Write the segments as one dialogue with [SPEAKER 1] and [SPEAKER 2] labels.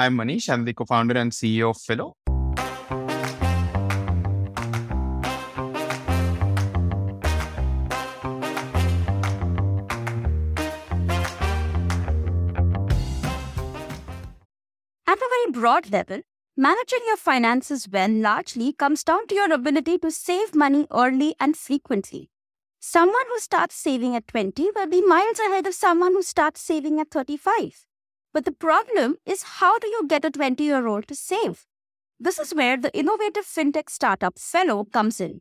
[SPEAKER 1] I'm Manish. I'm the co-founder and CEO of Fello.
[SPEAKER 2] At a very broad level, managing your finances well largely comes down to your ability to save money early and frequently. Someone who starts saving at 20 will be miles ahead of someone who starts saving at 35. But the problem is how do you get a 20 year old to save? This is where the innovative fintech startup Fello comes in.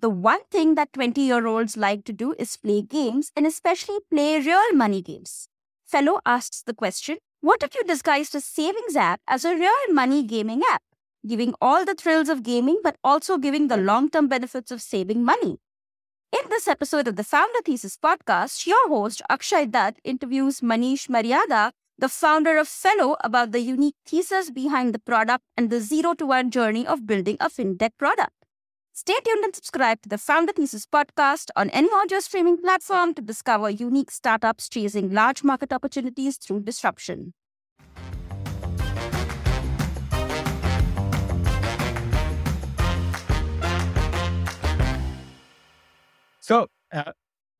[SPEAKER 2] The one thing that 20 year olds like to do is play games and especially play real money games. Fello asks the question what if you disguised a savings app as a real money gaming app, giving all the thrills of gaming but also giving the long term benefits of saving money? In this episode of the Founder Thesis podcast, your host Akshay Dutt interviews Manish Maryada, the founder of Fello, about the unique thesis behind the product and the zero to one journey of building a fintech product. Stay tuned and subscribe to the Founder Thesis podcast on any audio streaming platform to discover unique startups chasing large market opportunities through disruption.
[SPEAKER 3] So, uh,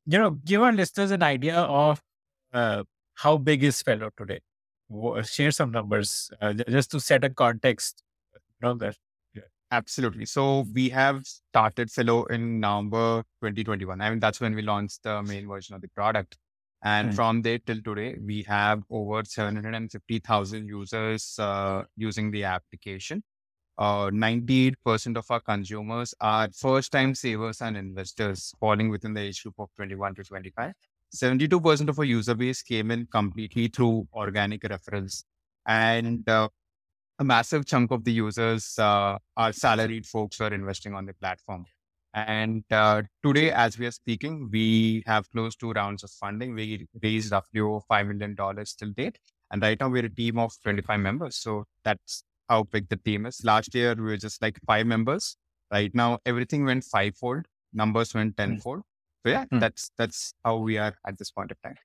[SPEAKER 3] you know, give our listeners an idea of uh, how big is Fello today. Share some numbers uh, just to set a context. Know, that
[SPEAKER 1] Absolutely. So we have started Fello in November 2021. I mean, that's when we launched the main version of the product. And mm. from there till today, we have over 750,000 users uh, using the application. Uh, 98% of our consumers are first time savers and investors falling within the age group of 21 to 25. 72% of our user base came in completely through organic referrals. And uh, a massive chunk of the users uh, are salaried folks who are investing on the platform. And uh, today, as we are speaking, we have close two rounds of funding. We raised roughly over $5 million till date. And right now we're a team of 25 members. So that's how big the team is. Last year, we were just like five members. Right now, everything went fivefold, numbers went hmm. tenfold. So yeah, mm. that's that's how we are at this point of time.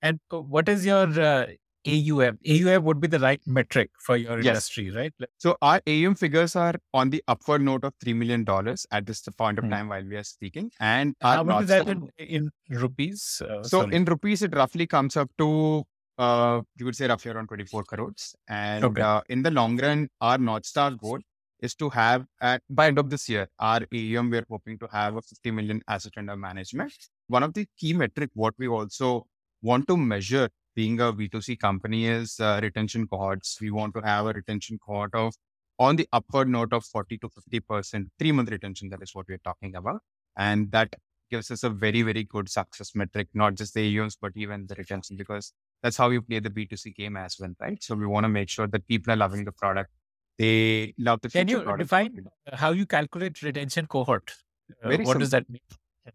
[SPEAKER 3] And what is your uh, AUM. AUM would be the right metric for your yes. industry, right?
[SPEAKER 1] So our AUM figures are on the upward note of $3 million at this point of hmm. time while we are speaking. And
[SPEAKER 3] how much is that in, in rupees?
[SPEAKER 1] Uh, so sorry. in rupees, it roughly comes up to, uh, you would say roughly around 24 crores. And okay. uh, in the long run, our North Star goal is to have at by end of this year, our AUM, we're hoping to have a 50 million asset under management. One of the key metric, what we also want to measure being a B2C company is uh, retention cohorts. We want to have a retention cohort of on the upward note of 40 to 50%, three month retention. That is what we're talking about. And that gives us a very, very good success metric, not just the AUMs, but even the retention, because that's how you play the B2C game as well, right? So we want to make sure that people are loving the product. They love the
[SPEAKER 3] Can you define how you calculate retention cohort? Uh, what simple. does that mean?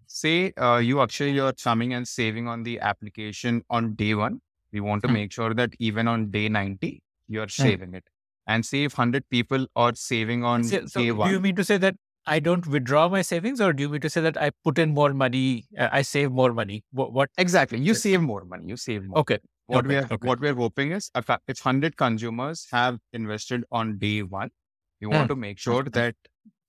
[SPEAKER 1] Say uh, you actually you're coming and saving on the application on day one we want to hmm. make sure that even on day 90, you're hmm. saving it. And say if 100 people are saving on so, so day one.
[SPEAKER 3] Do you mean to say that I don't withdraw my savings, or do you mean to say that I put in more money, uh, I save more money? What, what?
[SPEAKER 1] exactly? You save more money. You save more.
[SPEAKER 3] Okay.
[SPEAKER 1] What
[SPEAKER 3] okay.
[SPEAKER 1] we are
[SPEAKER 3] okay.
[SPEAKER 1] what we're hoping is if, if hundred consumers have invested on day one, we want hmm. to make sure that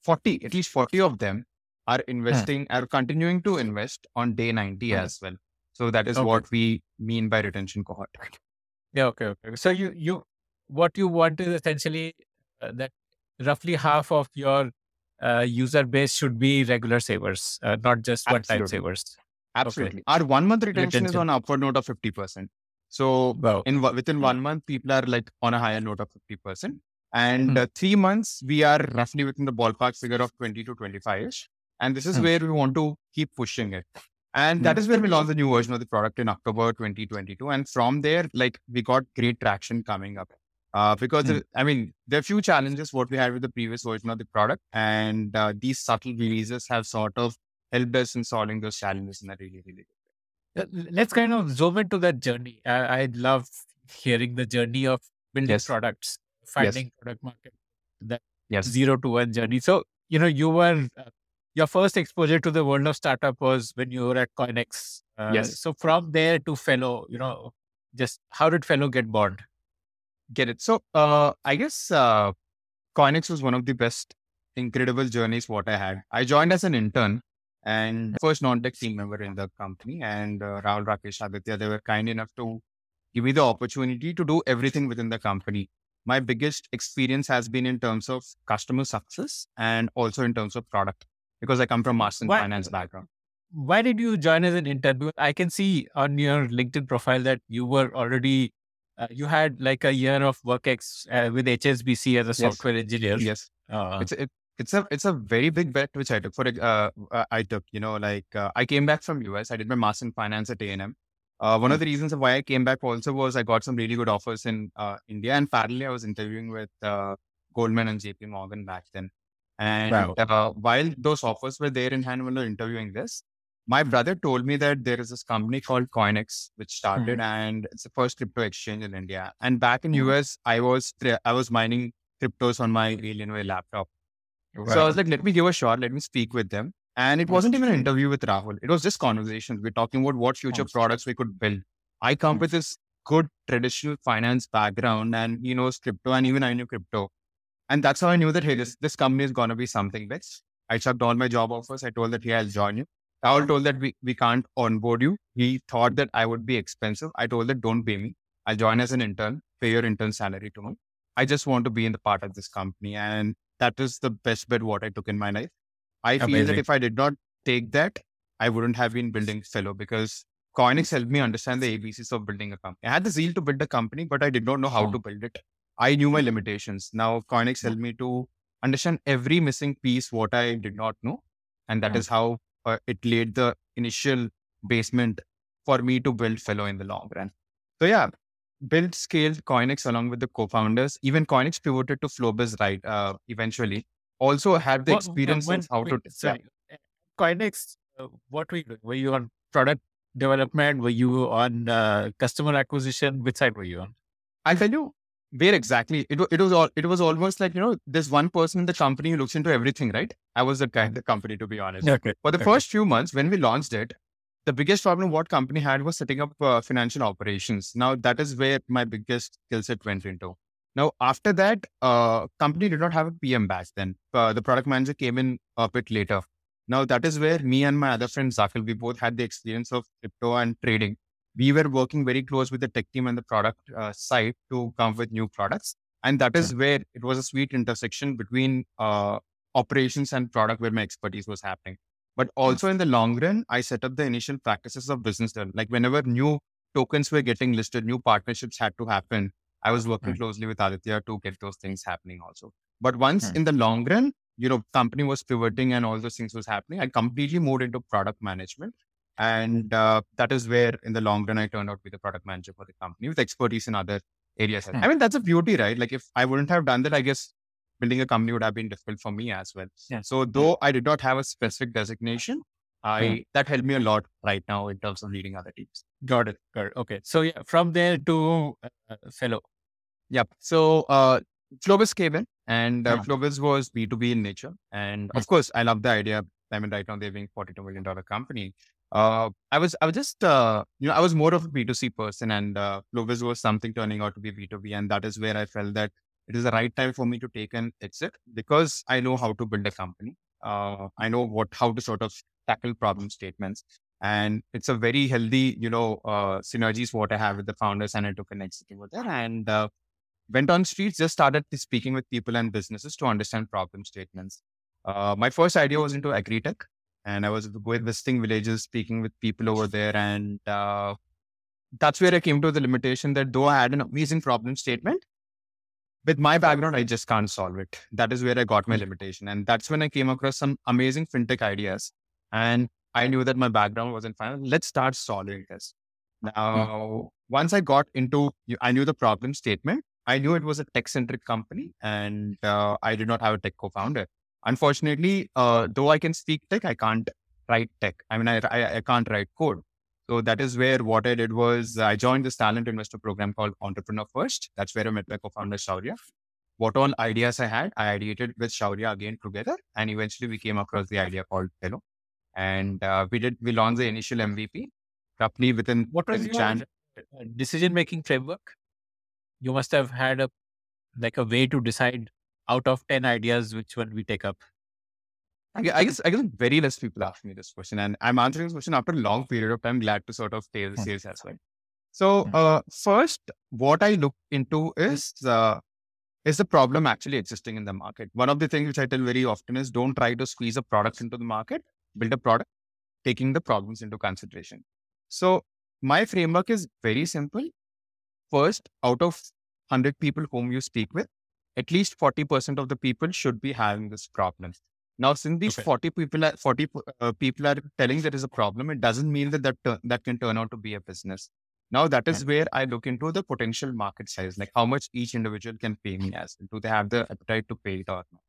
[SPEAKER 1] forty, at least forty of them, are investing, are continuing to invest on day ninety as well. So that is okay. what we mean by retention cohort.
[SPEAKER 3] Yeah. Okay. Okay. So you you what you want is essentially uh, that roughly half of your uh, user base should be regular savers, uh, not just one-time savers.
[SPEAKER 1] Absolutely. Okay. Our one month retention, retention, is on upward note of fifty percent. So wow. in within one month, people are like on a higher note of fifty percent, and mm-hmm. three months we are roughly within the ballpark figure of twenty to twenty-five ish. And this is mm-hmm. where we want to keep pushing it. And that is where we launched the new version of the product in October 2022. And from there, like we got great traction coming up. Uh, because mm. I mean, there are few challenges what we had with the previous version of the product, and uh, these subtle releases have sort of helped us in solving those challenges in a really, really
[SPEAKER 3] good way. Let's kind of zoom into that journey. I, I love hearing the journey of building yes. products, finding yes. product market, that yes. zero to one journey. So, you know, you were uh, your first exposure to the world of startup was when you were at Koinex. Uh,
[SPEAKER 1] yes.
[SPEAKER 3] So from there to Fello, you know, just how did Fello get born?
[SPEAKER 1] Get it. So, uh, I guess uh, Koinex was one of the best, incredible journeys what I had. I joined as an intern and first non-tech team member in the company. And uh, Rahul, Rakesh, Aditya, they were kind enough to give me the opportunity to do everything within the company. My biggest experience has been in terms of customer success and also in terms of product because I come from master in finance background.
[SPEAKER 3] Why did you join as an intern? I can see on your LinkedIn profile that you were already uh, you had like a year of work ex uh, with HSBC as a software
[SPEAKER 1] yes.
[SPEAKER 3] engineer.
[SPEAKER 1] Yes, uh, it's it, it's a it's a very big bet which I took. For uh, uh I took you know like uh, I came back from US. I did my master in finance at A and M. Uh, one of hmm. the reasons of why I came back also was I got some really good offers in India, and parallelly I was interviewing with Goldman and JP Morgan back then. And wow. while those offers were there in hand when we were interviewing this, my brother told me that there is this company called Koinex which started, mm-hmm. and it's the first crypto exchange in India. And back in mm-hmm. US, I was I was mining cryptos on my Alienware laptop. Right. So I was like, let me give a shot. Let me speak with them. And it wasn't even an interview with Rahul. It was just conversations. We're talking about what future products we could build. I come mm-hmm. with this good traditional finance background, and he knows crypto, and even I knew crypto. And that's how I knew that hey, this this company is gonna be something big. I checked all my job offers. I told that hey, I'll join you. Rahul told that we, we can't onboard you. He thought that I would be expensive. I told that don't pay me. I'll join as an intern, pay your intern salary to me. I just want to be in the part of this company. And that is the best bet what I took in my life. I feel that if I did not take that, I wouldn't have been building Fello because Koinex helped me understand the ABCs of building a company. I had the zeal to build a company, but I did not know how oh. to build it. I knew my limitations. Now Koinex helped me to understand every missing piece what I did not know. And that is how uh, it laid the initial basement for me to build Fello in the long run. So yeah, built, scaled Koinex along with the co-founders. Even Koinex pivoted to Flowbiz, right? Uh, eventually, also had the experience when, how wait, to.
[SPEAKER 3] Sorry, yeah. Koinex. Uh, what were you doing? Were you on product development? Were you on uh, customer acquisition? Which side were you on?
[SPEAKER 1] I'll tell you where exactly it, it was all it was almost like you know there's one person in the company who looks into everything right i was the guy in the company to be honest okay. for the okay. first few months when we launched it the biggest problem what company had was setting up uh, financial operations. Now that is where my biggest skill set went into. Now after that uh, company did not have a pm back then. Uh, the product manager came in a bit later. Now that is where me and my other friend zakil we both had the experience of crypto and trading. We were working very close with the tech team and the product uh, side to come with new products. And that is where it was a sweet intersection between uh, operations and product where my expertise was happening. But also in the long run, I set up the initial practices of business development. Like whenever new tokens were getting listed, new partnerships had to happen. I was working mm. closely with Aditya to get those things happening also. But once mm. in the long run, you know, company was pivoting and all those things was happening, I completely moved into product management and uh, that is where, in the long run, I turned out to be the product manager for the company with expertise in other areas. Hmm. I mean, that's a beauty, right? Like, if I wouldn't have done that, I guess building a company would have been difficult for me as well. Yeah. So, though I did not have a specific designation, I hmm. that helped me a lot right now in terms of leading other teams.
[SPEAKER 3] Got it. Got it. Okay. So, yeah, from there to uh, Fello.
[SPEAKER 1] Yep. So, uh, Flowbiz came in, and uh, yeah. Flowbiz was B2B in nature. And of course, I love the idea. I mean, right now they're being $42 million company. Uh, I was I was just uh, you know I was more of a B2C person, and uh, Flowbiz was something turning out to be B2B, and that is where I felt that it is the right time for me to take an exit because I know how to build a company. Uh, I know what how to sort of tackle problem statements, and it's a very healthy you know uh, synergies what I have with the founders, and I took an exit over there and uh, went on streets, just started speaking with people and businesses to understand problem statements. Uh, my first idea was into agri-tech and I was visiting villages, speaking with people over there, and uh, that's where I came to the limitation that though I had an amazing problem statement, with my background, I just can't solve it. That is where I got my hmm. limitation, and that's when I came across some amazing fintech ideas, and I knew that my background was in finance. Let's start solving this. Hmm. Now, once I got into, I knew the problem statement. I knew it was a tech centric company, and uh, I did not have a tech co-founder. Unfortunately, uh, though I can speak tech, I can't write tech. I mean, I, I, I can't write code. So that is where what I did was I joined this talent investor program called Entrepreneur First. That's where I met my co-founder Shaurya. What all ideas I had, I ideated with Shaurya again together, and eventually we came across the idea called Fello. And uh, we did we launched the initial MVP roughly within
[SPEAKER 3] what was your decision making framework? you must have had a like a way to decide out of 10 ideas which one we take up
[SPEAKER 1] I guess I guess very less people ask me this question, and I'm answering this question after a long period of time. Glad to sort of stay the hmm. sales as well. So hmm. uh, first, what I look into is uh, is the problem actually existing in the market? One of the things which I tell very often is don't try to squeeze a product into the market. Build a product, taking the problems into consideration. So my framework is very simple. First, out of 100 people whom you speak with, at least 40% of the people should be having this problem. Now, since these okay. 40 people are 40 uh, people are telling there is a problem, it doesn't mean that that, that can turn out to be a business. Now, that is where I look into the potential market size, like how much each individual can pay me as. Do they have the appetite to pay it or not?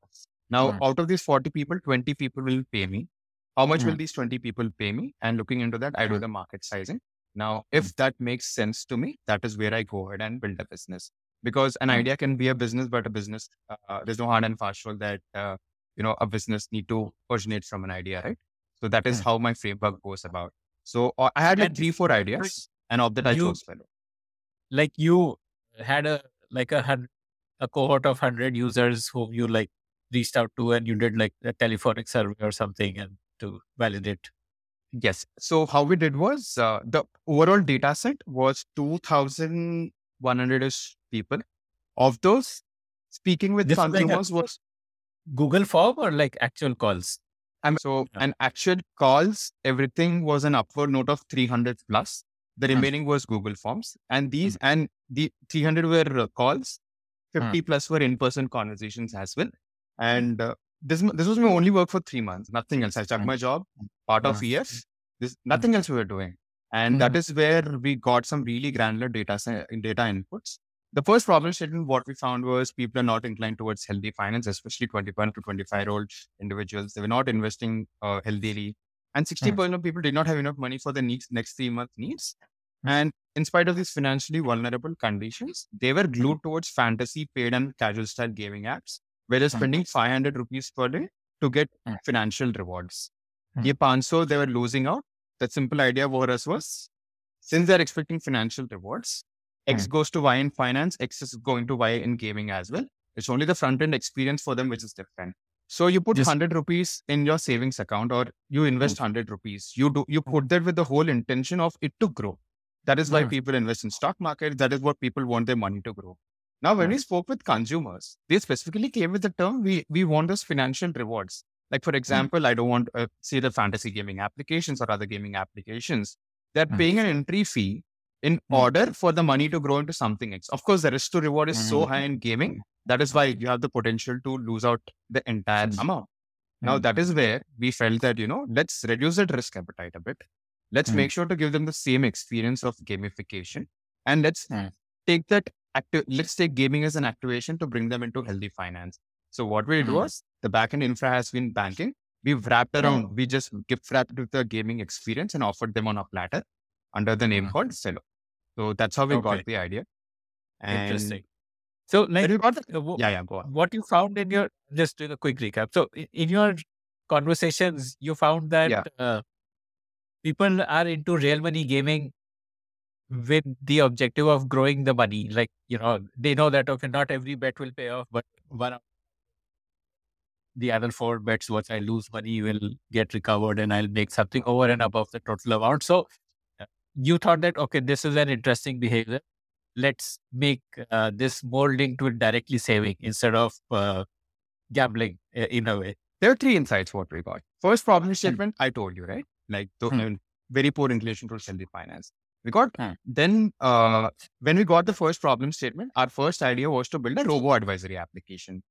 [SPEAKER 1] Now, mm. out of these 40 people, 20 people will pay me. How much mm. will these 20 people pay me? And looking into that, I do the market sizing. Now, if that makes sense to me, that is where I go ahead and build a business. Because an idea can be a business, but a business, uh, there's no hard and fast rule that uh, you know a business need to originate from an idea right? So that is how my framework goes about. So uh, i had like three four ideas and of that i chose Fello
[SPEAKER 3] like you had a like a a cohort of 100 users whom you like reached out to and you did like a telephonic survey or something and to validate.
[SPEAKER 1] Yes. So how we did was uh, the overall data set was 2100ish people. Of those speaking with this consumers like a, was
[SPEAKER 3] Google form or like actual calls?
[SPEAKER 1] And so yeah. an actual calls, everything was an upward note of 300 plus. The hmm. remaining was Google Forms, and these mm. and the 300 were uh, calls, 50 mm. plus were in-person conversations as well. And uh, this this was my only work for three months, nothing else. I mm. my job, part of years. This nothing else we were doing, and that is where we got some really granular data data inputs the first problem statement, what we found was people are not inclined towards healthy finance, especially 21 to 25 year old individuals. They were not investing uh, healthily. And 60% mm. of people did not have enough money for the next, next three month needs. Mm. And in spite of these financially vulnerable conditions, they were glued towards fantasy, paid, and casual style gaming apps, where they're spending 500 rupees per day to get financial rewards. Mm. Ye they were losing out. The simple idea for us was since they're expecting financial rewards, X mm. goes to Y in finance, X is going to Y in gaming as well. It's only the front end experience for them which is different. So you put Just, 100 rupees in your savings account or you invest mm. 100 rupees. You do you put that with the whole intention of it to grow. That is why mm. people invest in stock market. That is what people want their money to grow. Now, when we spoke with consumers, they specifically came with the term we we want those financial rewards. Like for example, I don't want uh, say the fantasy gaming applications or other gaming applications. They're paying an entry fee in mm-hmm. order for the money to grow into something else. Of course, the risk to reward is so hmm. high in gaming. That is why you have the potential to lose out the entire mm-hmm. amount. Now, hmm. that is where we felt that, you know, let's reduce that risk appetite a bit. Let's hmm. make sure to give them the same experience of gamification. And let's take that active, let's take gaming as an activation to bring them into healthy finance. So what we did was the backend infra has been banking. We've wrapped around, we just gift wrapped with the gaming experience and offered them on a platter under the name called Fello. So that's how we okay. got the idea.
[SPEAKER 3] And Interesting. So, like,
[SPEAKER 1] the, uh, yeah, yeah, go on.
[SPEAKER 3] What you found in your just doing a quick recap. So, in your conversations, you found that yeah. uh, people are into real money gaming with the objective of growing the money. Like, you know, they know that okay, not every bet will pay off, but one of the other four bets, what I lose money will get recovered and I'll make something over and above the total amount. So you thought that okay this is an interesting behavior. Let's make uh, this more linked with directly saving instead of uh, gambling in a way.
[SPEAKER 1] There are three insights what we got. First problem hmm. statement i told you right? Like the, hmm. very poor inclination to healthy finance. We got hmm. then uh, when we got the first problem statement our first idea was to build a robo advisory application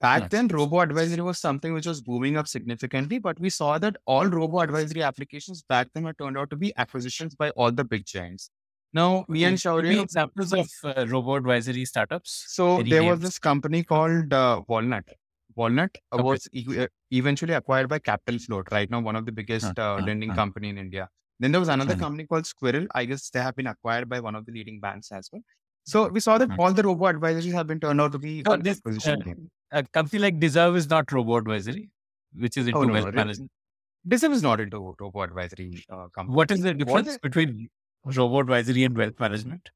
[SPEAKER 1] Back then, robo advisory was something which was booming up significantly, but we saw that all robo advisory applications back then had turned out to be acquisitions by all the big giants. Now, me and Shaurya.
[SPEAKER 3] examples of uh, robo advisory startups?
[SPEAKER 1] So, Any there names? was this company called uh, Walnut. Walnut uh, okay. was e- uh, eventually acquired by Capital Float, right now, one of the biggest uh, lending company in India. Then there was another company called Squirrel. I guess they have been acquired by one of the leading banks as well. So we saw that all the robo advisories have been turned out to be
[SPEAKER 3] oh, this, acquisition a company like Dezerv is not robo advisory, which is into oh, no, wealth no, management.
[SPEAKER 1] Dezerv is not into robo advisory uh, company.
[SPEAKER 3] What is the difference between robo advisory and wealth management?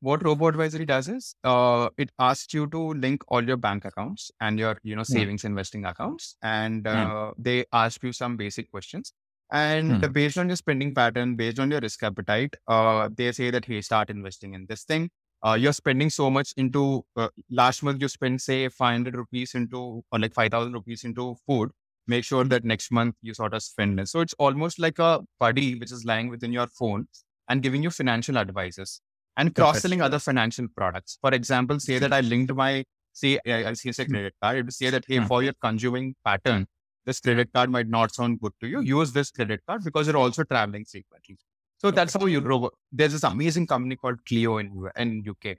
[SPEAKER 1] what robo advisory does is uh, it asks you to link all your bank accounts and your you know hmm. savings mm. investing accounts and hmm. uh, mm. they ask you some basic questions and mm. based on your spending pattern based on your risk appetite uh, they say that hey start investing in this thing uh, you're spending so much into uh, last month you spend say 500 rupees into or like 5000 rupees into food make sure that next month you sort of spend less so it's almost like a buddy which is lying within your phone and giving you financial advices and cross-selling other financial products. For example, say that I linked my say I see a credit card. It say that hey, hmm. for your consuming pattern, this credit card might not sound good to you. Use this credit card because you're also traveling frequently. So that's how you grow. There's this amazing company called Cleo in, in UK.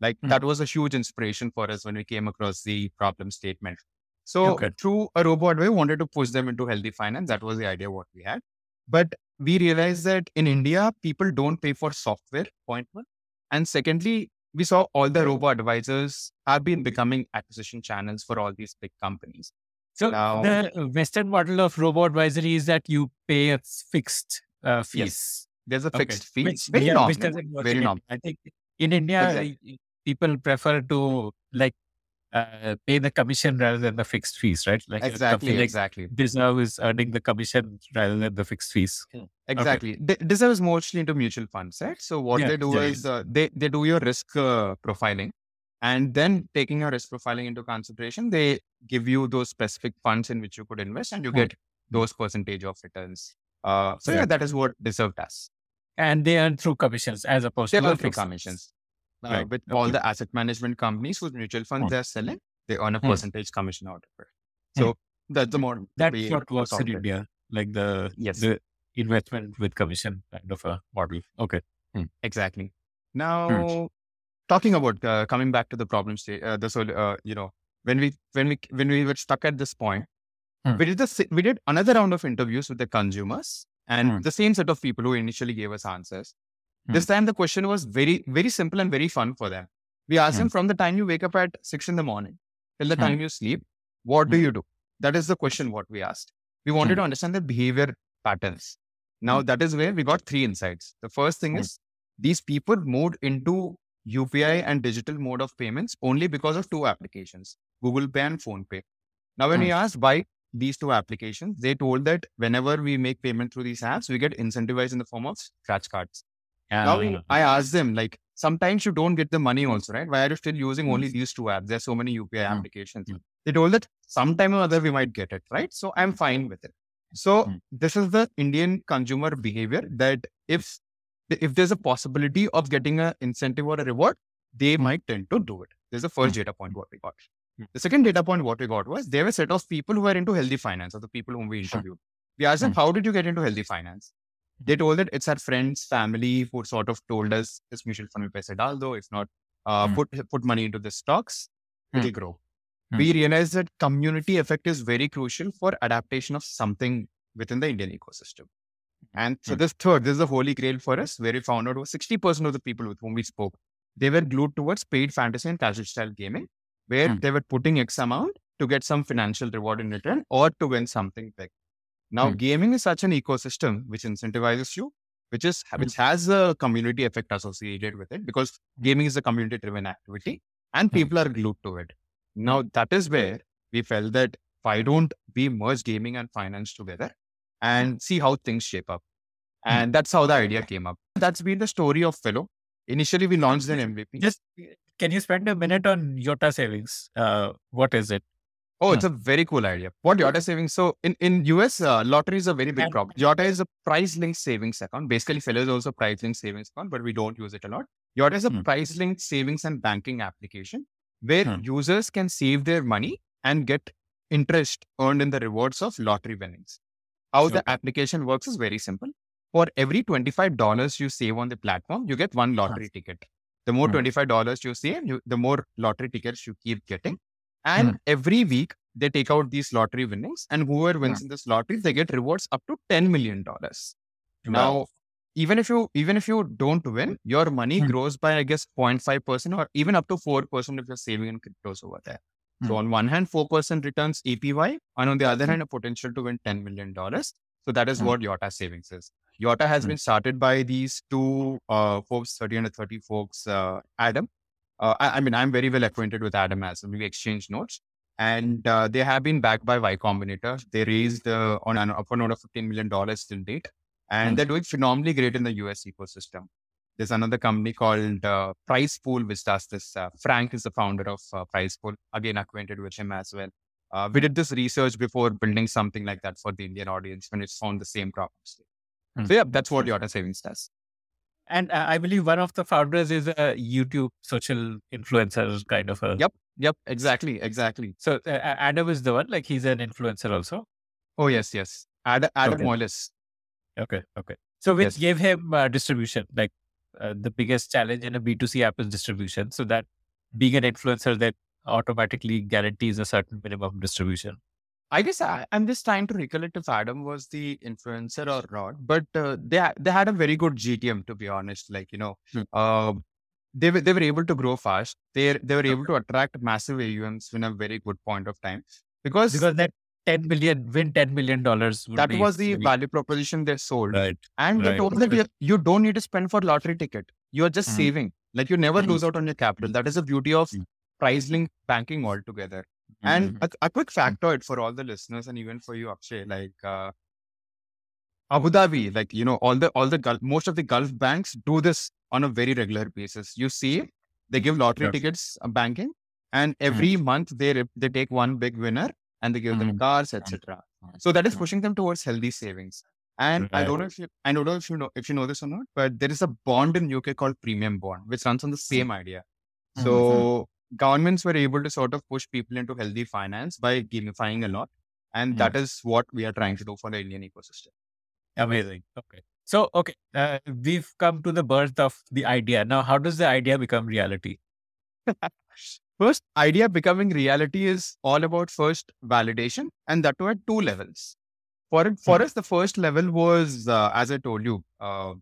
[SPEAKER 1] Like mm-hmm. that was a huge inspiration for us when we came across the problem statement. So okay. through a robot, we wanted to push them into healthy finance. That was the idea what we had. But we realized that in India, people don't pay for software, point one. And secondly, we saw all the robo advisors have been becoming acquisition channels for all these big companies.
[SPEAKER 3] So now, the Western model of robo advisory is that you pay a fixed uh, fees. Yes,
[SPEAKER 1] there's a fixed okay. fee. Which, very yeah, normal. very normal.
[SPEAKER 3] I think in India, exactly. people prefer to like uh, pay the commission rather than the fixed fees, right?
[SPEAKER 1] Like exactly, like exactly.
[SPEAKER 3] Dezerv is earning the commission rather than the fixed fees.
[SPEAKER 1] Exactly. Okay. Dezerv is mostly into mutual funds, right? So what yeah, they do yeah, is uh, they they do your risk uh, profiling, and then taking your risk profiling into consideration, they give you those specific funds in which you could invest, and you hmm. get those percentage of returns. Uh, so yeah. yeah, that is what Dezerv us.
[SPEAKER 3] And they earn through commissions as opposed
[SPEAKER 1] they
[SPEAKER 3] to
[SPEAKER 1] through commissions uh, right. with okay. all the asset management companies whose mutual funds hmm. they're selling, they earn a hmm. percentage hmm. commission out of it. So hmm. that's the more
[SPEAKER 3] that's what works in India, like the yes. the investment with commission kind of a model. Okay,
[SPEAKER 1] hmm. exactly. Now, talking about uh, coming back to the problem state, uh, the uh, you know when we when we when we were stuck at this point, Hmm. we did the we did another round of interviews with the consumers and hmm. the same set of people who initially gave us answers. Hmm. This time the question was very, very simple and very fun for them. We asked hmm. them hmm. from the time you wake up at six in the morning till the hmm. time you sleep, what do you do? That is the question what we asked. We wanted to understand the behavior patterns. Now that is where we got three insights. The first thing is these people moved into UPI and digital mode of payments only because of two applications, Google Pay and PhonePe. Now, when we asked why these two applications, they told that whenever we make payment through these apps, we get incentivized in the form of scratch cards. Yeah, now I asked them like sometimes you don't get the money also, right? Why are you still using only mm. these two apps? There's so many UPI mm. applications. Mm. They told that sometime or other we might get it, right? So I'm fine with it. So this is the Indian consumer behavior that if if there's a possibility of getting an incentive or a reward, they might tend to do it. There's the first data point what we got. Mm. The second data point what we got was there were a set of people who were into healthy finance, or the people whom we interviewed. We asked them, how did you get into healthy finance? they told that it's our friends, family who sort of told us this mutual fund mein paise dal do. If not, uh, put put money into the stocks, it will mm. grow. We realized that community effect is very crucial for adaptation of something within the Indian ecosystem. And so hmm. this third, this is the holy grail for us, where we found out was 60% of the people with whom we spoke, they were glued towards paid fantasy and casual style gaming, where hmm. they were putting X amount to get some financial reward in return or to win something big. Now, hmm. gaming is such an ecosystem which incentivizes you, which is hmm. which has a community effect associated with it because gaming is a community driven activity and people are glued to it. Now, that is where we felt that why don't we merge gaming and finance together and see how things shape up? And that's how the idea came up. That's been the story of Fello. Initially, we launched an MVP.
[SPEAKER 3] Just can you spend a minute on Yotta Savings? Uh, what is it?
[SPEAKER 1] Oh, it's a very cool idea. What Yotta savings? So in in US, uh, lottery is a very big problem. Yotta is a prize linked savings account. Basically, Fello is also prize linked savings account, but we don't use it a lot. Yotta is a hmm. prize linked savings and banking application where hmm. users can save their money and get interest earned in the rewards of lottery winnings. How the application works is very simple. For every $25 you save on the platform, you get one lottery ticket. The more hmm. $25 you save, you, the more lottery tickets you keep getting. And mm. every week they take out these lottery winnings, and whoever wins in this lottery, they get rewards up to ten million dollars. Wow. Now, even if you even if you don't win, your money hmm. grows by I guess 0.5 percent or even up to four percent if you're saving in cryptos over there. So hmm. on one hand, four percent returns APY, and on the other hand, a potential to win ten million dollars. So that is what Yotta savings is. Yotta has mm. been started by these two uh, folks, 30 under 30 folks, uh, Adam. Uh, I, I, mean, I'm very well acquainted with Adam as we exchange notes. And uh, they have been backed by Y Combinator. They raised uh, on an upper note of $15 million till date. And they're doing phenomenally great in the US ecosystem. There's another company called uh, Price Pool, which does this. Frank is the founder of Price Pool, again, acquainted with him as well. Uh, we did this research before building something like that for the Indian audience when it's found the same problems. Hmm. So yeah, that's what Yotta Savings does.
[SPEAKER 3] And uh, I believe one of the founders is a YouTube social influencer kind of a.
[SPEAKER 1] Yep. Yep. Exactly. Exactly.
[SPEAKER 3] So uh, Adam is the one. Like he's an influencer also.
[SPEAKER 1] Oh yes, yes. Adam Adam okay. Wallace.
[SPEAKER 3] Okay. Okay. So which yes. gave him uh, distribution. Like uh, the biggest challenge in a B two C app is distribution. So that being an influencer that automatically guarantees a certain minimum distribution.
[SPEAKER 1] I guess I, am just trying to recollect if Adam was the influencer or not, but uh, they they had a very good GTM to be honest. Like you know, hmm. uh, they were they were able to grow fast. They they were able to attract massive AUMs in a very good point of time because
[SPEAKER 3] because that 10 million win 10 million dollars
[SPEAKER 1] that was the very... value proposition they sold right and right. they told that you, you don't need to spend for lottery ticket you're just mm-hmm. saving like you never mm-hmm. lose out on your capital that is the beauty of mm-hmm. price link banking altogether and mm-hmm. a, a, quick factoid for all the listeners and even for you, Akshay, like uh, Abu Dhabi, like you know, all the all the Gulf, most of the Gulf banks do this on a very regular basis. You see, they give lottery yes. tickets uh, banking, and mm-hmm. every mm-hmm. month they rip, they take one big winner and they give mm-hmm. them cars, etc. So that is pushing them towards healthy savings. And right. I don't know if you I don't know if you know if you know this or not, but there is a bond in UK called Premium Bond, which runs on the same idea. Mm-hmm. So governments were able to sort of push people into healthy finance by gamifying a lot. And mm. that is what we are trying to do for the Indian ecosystem.
[SPEAKER 3] Amazing. Okay. So, okay, uh, we've come to the birth of the idea. Now, how does the idea become reality?
[SPEAKER 1] first, idea becoming reality is all about first validation, and that too at two levels. For for mm. us, the first level was, uh, as I told you, uh,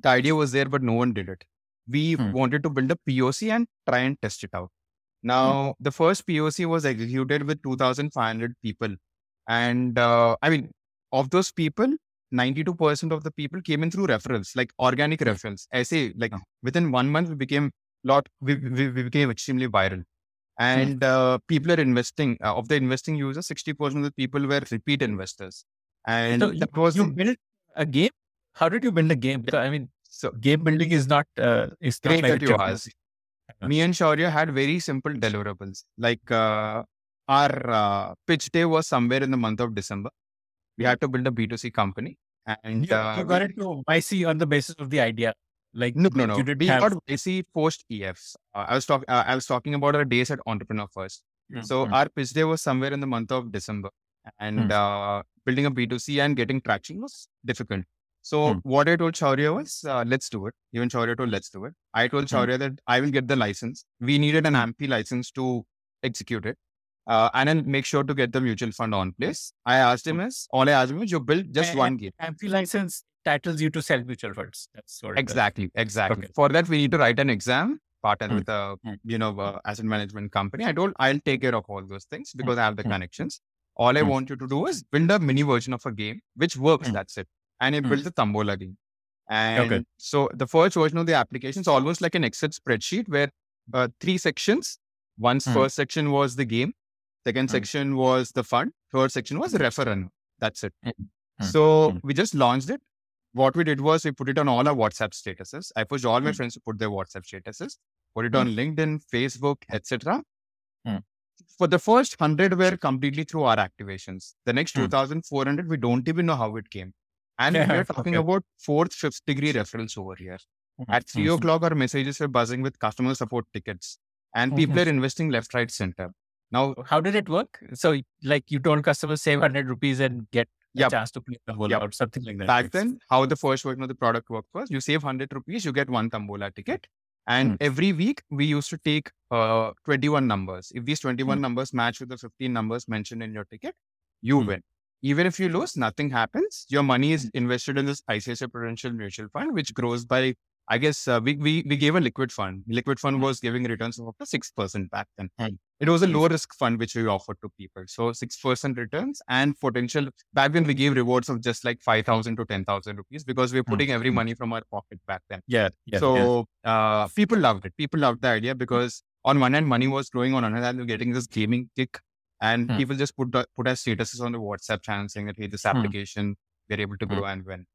[SPEAKER 1] the idea was there, but no one did it we hmm. wanted to build a POC and try and test it out. Hmm. Now, hmm. the first POC was executed with 2,500 people. And uh, I mean, of those people, 92% of the people came in through referrals, like organic hmm. referrals. I say, like oh. within one month, we became lot, we, we, we became extremely viral. And uh, people are investing. Uh, of the investing users, 60% of the people were repeat investors. And
[SPEAKER 3] so that was you built a game. How did you build a game? I mean, so game building is not uh, is
[SPEAKER 1] great not like that you asked. Me and Shaurya had very simple deliverables. Like uh, our uh, pitch day was somewhere in the month of December. We had to build a B2C company. And
[SPEAKER 3] you, uh, you got it to YC on the basis of the idea. Like
[SPEAKER 1] no, no, no. You did we have... got YC post EFs. Uh, I was talking. Uh, I was talking about our days at Entrepreneur 1st mm-hmm. So our pitch day was somewhere in the month of December, and mm-hmm. building a B2C and getting traction was difficult. So hmm. what I told Shaurya was, uh, let's do it. Even Shaurya told, let's do it. I told hmm. Shaurya that I will get the license. We needed an AMFI license to execute it. Uh, and then make sure to get the mutual fund on place. I asked him is, all I asked him is, you build just and, one game.
[SPEAKER 3] AMFI license titles you to sell mutual funds. That's
[SPEAKER 1] exactly, exactly. Okay. For that, we need to write an exam, partner hmm. with a, hmm. you know, uh, asset management company. I told, I'll take care of all those things because I have the connections. All I want you to do is build a mini version of a game which works. That's it and it mm. built the Tombola game. And okay. so the first version of the application is almost like an Excel spreadsheet where uh, three sections. One's mm. first section was the game, second mm. section was the fund, third section was the referendum. That's it. Hmm. Hmm. So hmm. we just launched it. What we did was we put it on all our WhatsApp statuses. I pushed all my friends to put their WhatsApp statuses, put it on LinkedIn, Facebook, etc. For the first 100 were completely through our activations. The next 2,400, we don't even know how it came. And yeah, we're talking okay. about fourth, fifth degree reference over here. Mm-hmm. At 3 mm-hmm. o'clock, our messages are buzzing with customer support tickets, and mm-hmm. people are investing left, right, center. Now,
[SPEAKER 3] how did it work? So, like you told customers save 100 rupees and get yep. a chance to play Tombola yep. or something like that.
[SPEAKER 1] Back then, how the first version of the product worked was you save 100 rupees, you get one Tombola ticket. And mm. every week, we used to take uh, 21 numbers. If these 21 mm. numbers match with the 15 numbers mentioned in your ticket, you mm. win. Even if you lose, mm-hmm. nothing happens. Your money is mm-hmm. invested in this ICICI Prudential Mutual Fund, which grows by I guess uh, we, we we gave a liquid fund. Liquid fund mm-hmm. was giving returns of up to six percent back then. It was a low risk fund which we offered to people. So six percent returns and potential. Back then we gave rewards of just like five thousand to ten thousand rupees because we are putting every money from our pocket back then.
[SPEAKER 3] Yeah. yeah
[SPEAKER 1] so yeah. Uh, people loved it. People loved the idea because on one hand money was growing, on another hand are getting this gaming kick, and hmm. people just put the, put our statuses on the WhatsApp channel saying that hey, this hmm. application hmm. we're able to grow hmm. and win.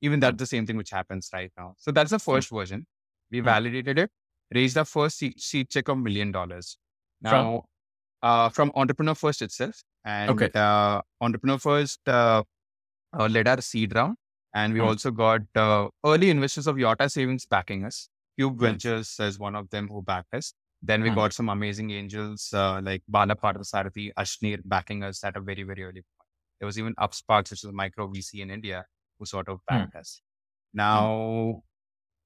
[SPEAKER 1] Even that's the same thing which happens right now. So that's the hmm. first version. We validated it, raised our first seed, seed check of million dollars. Now, from? Uh, from Entrepreneur First itself. And okay. uh, Entrepreneur First uh, uh, led our seed round. And we also got uh, early investors of Yotta Savings backing us. Cube Ventures is one of them who backed us. Then we got some amazing angels uh, like Bala Parthasarathy, Ashneer backing us at a very, very early point. There was even Upsparks, which is a micro VC in India, who sort of hmm. backed us. Now,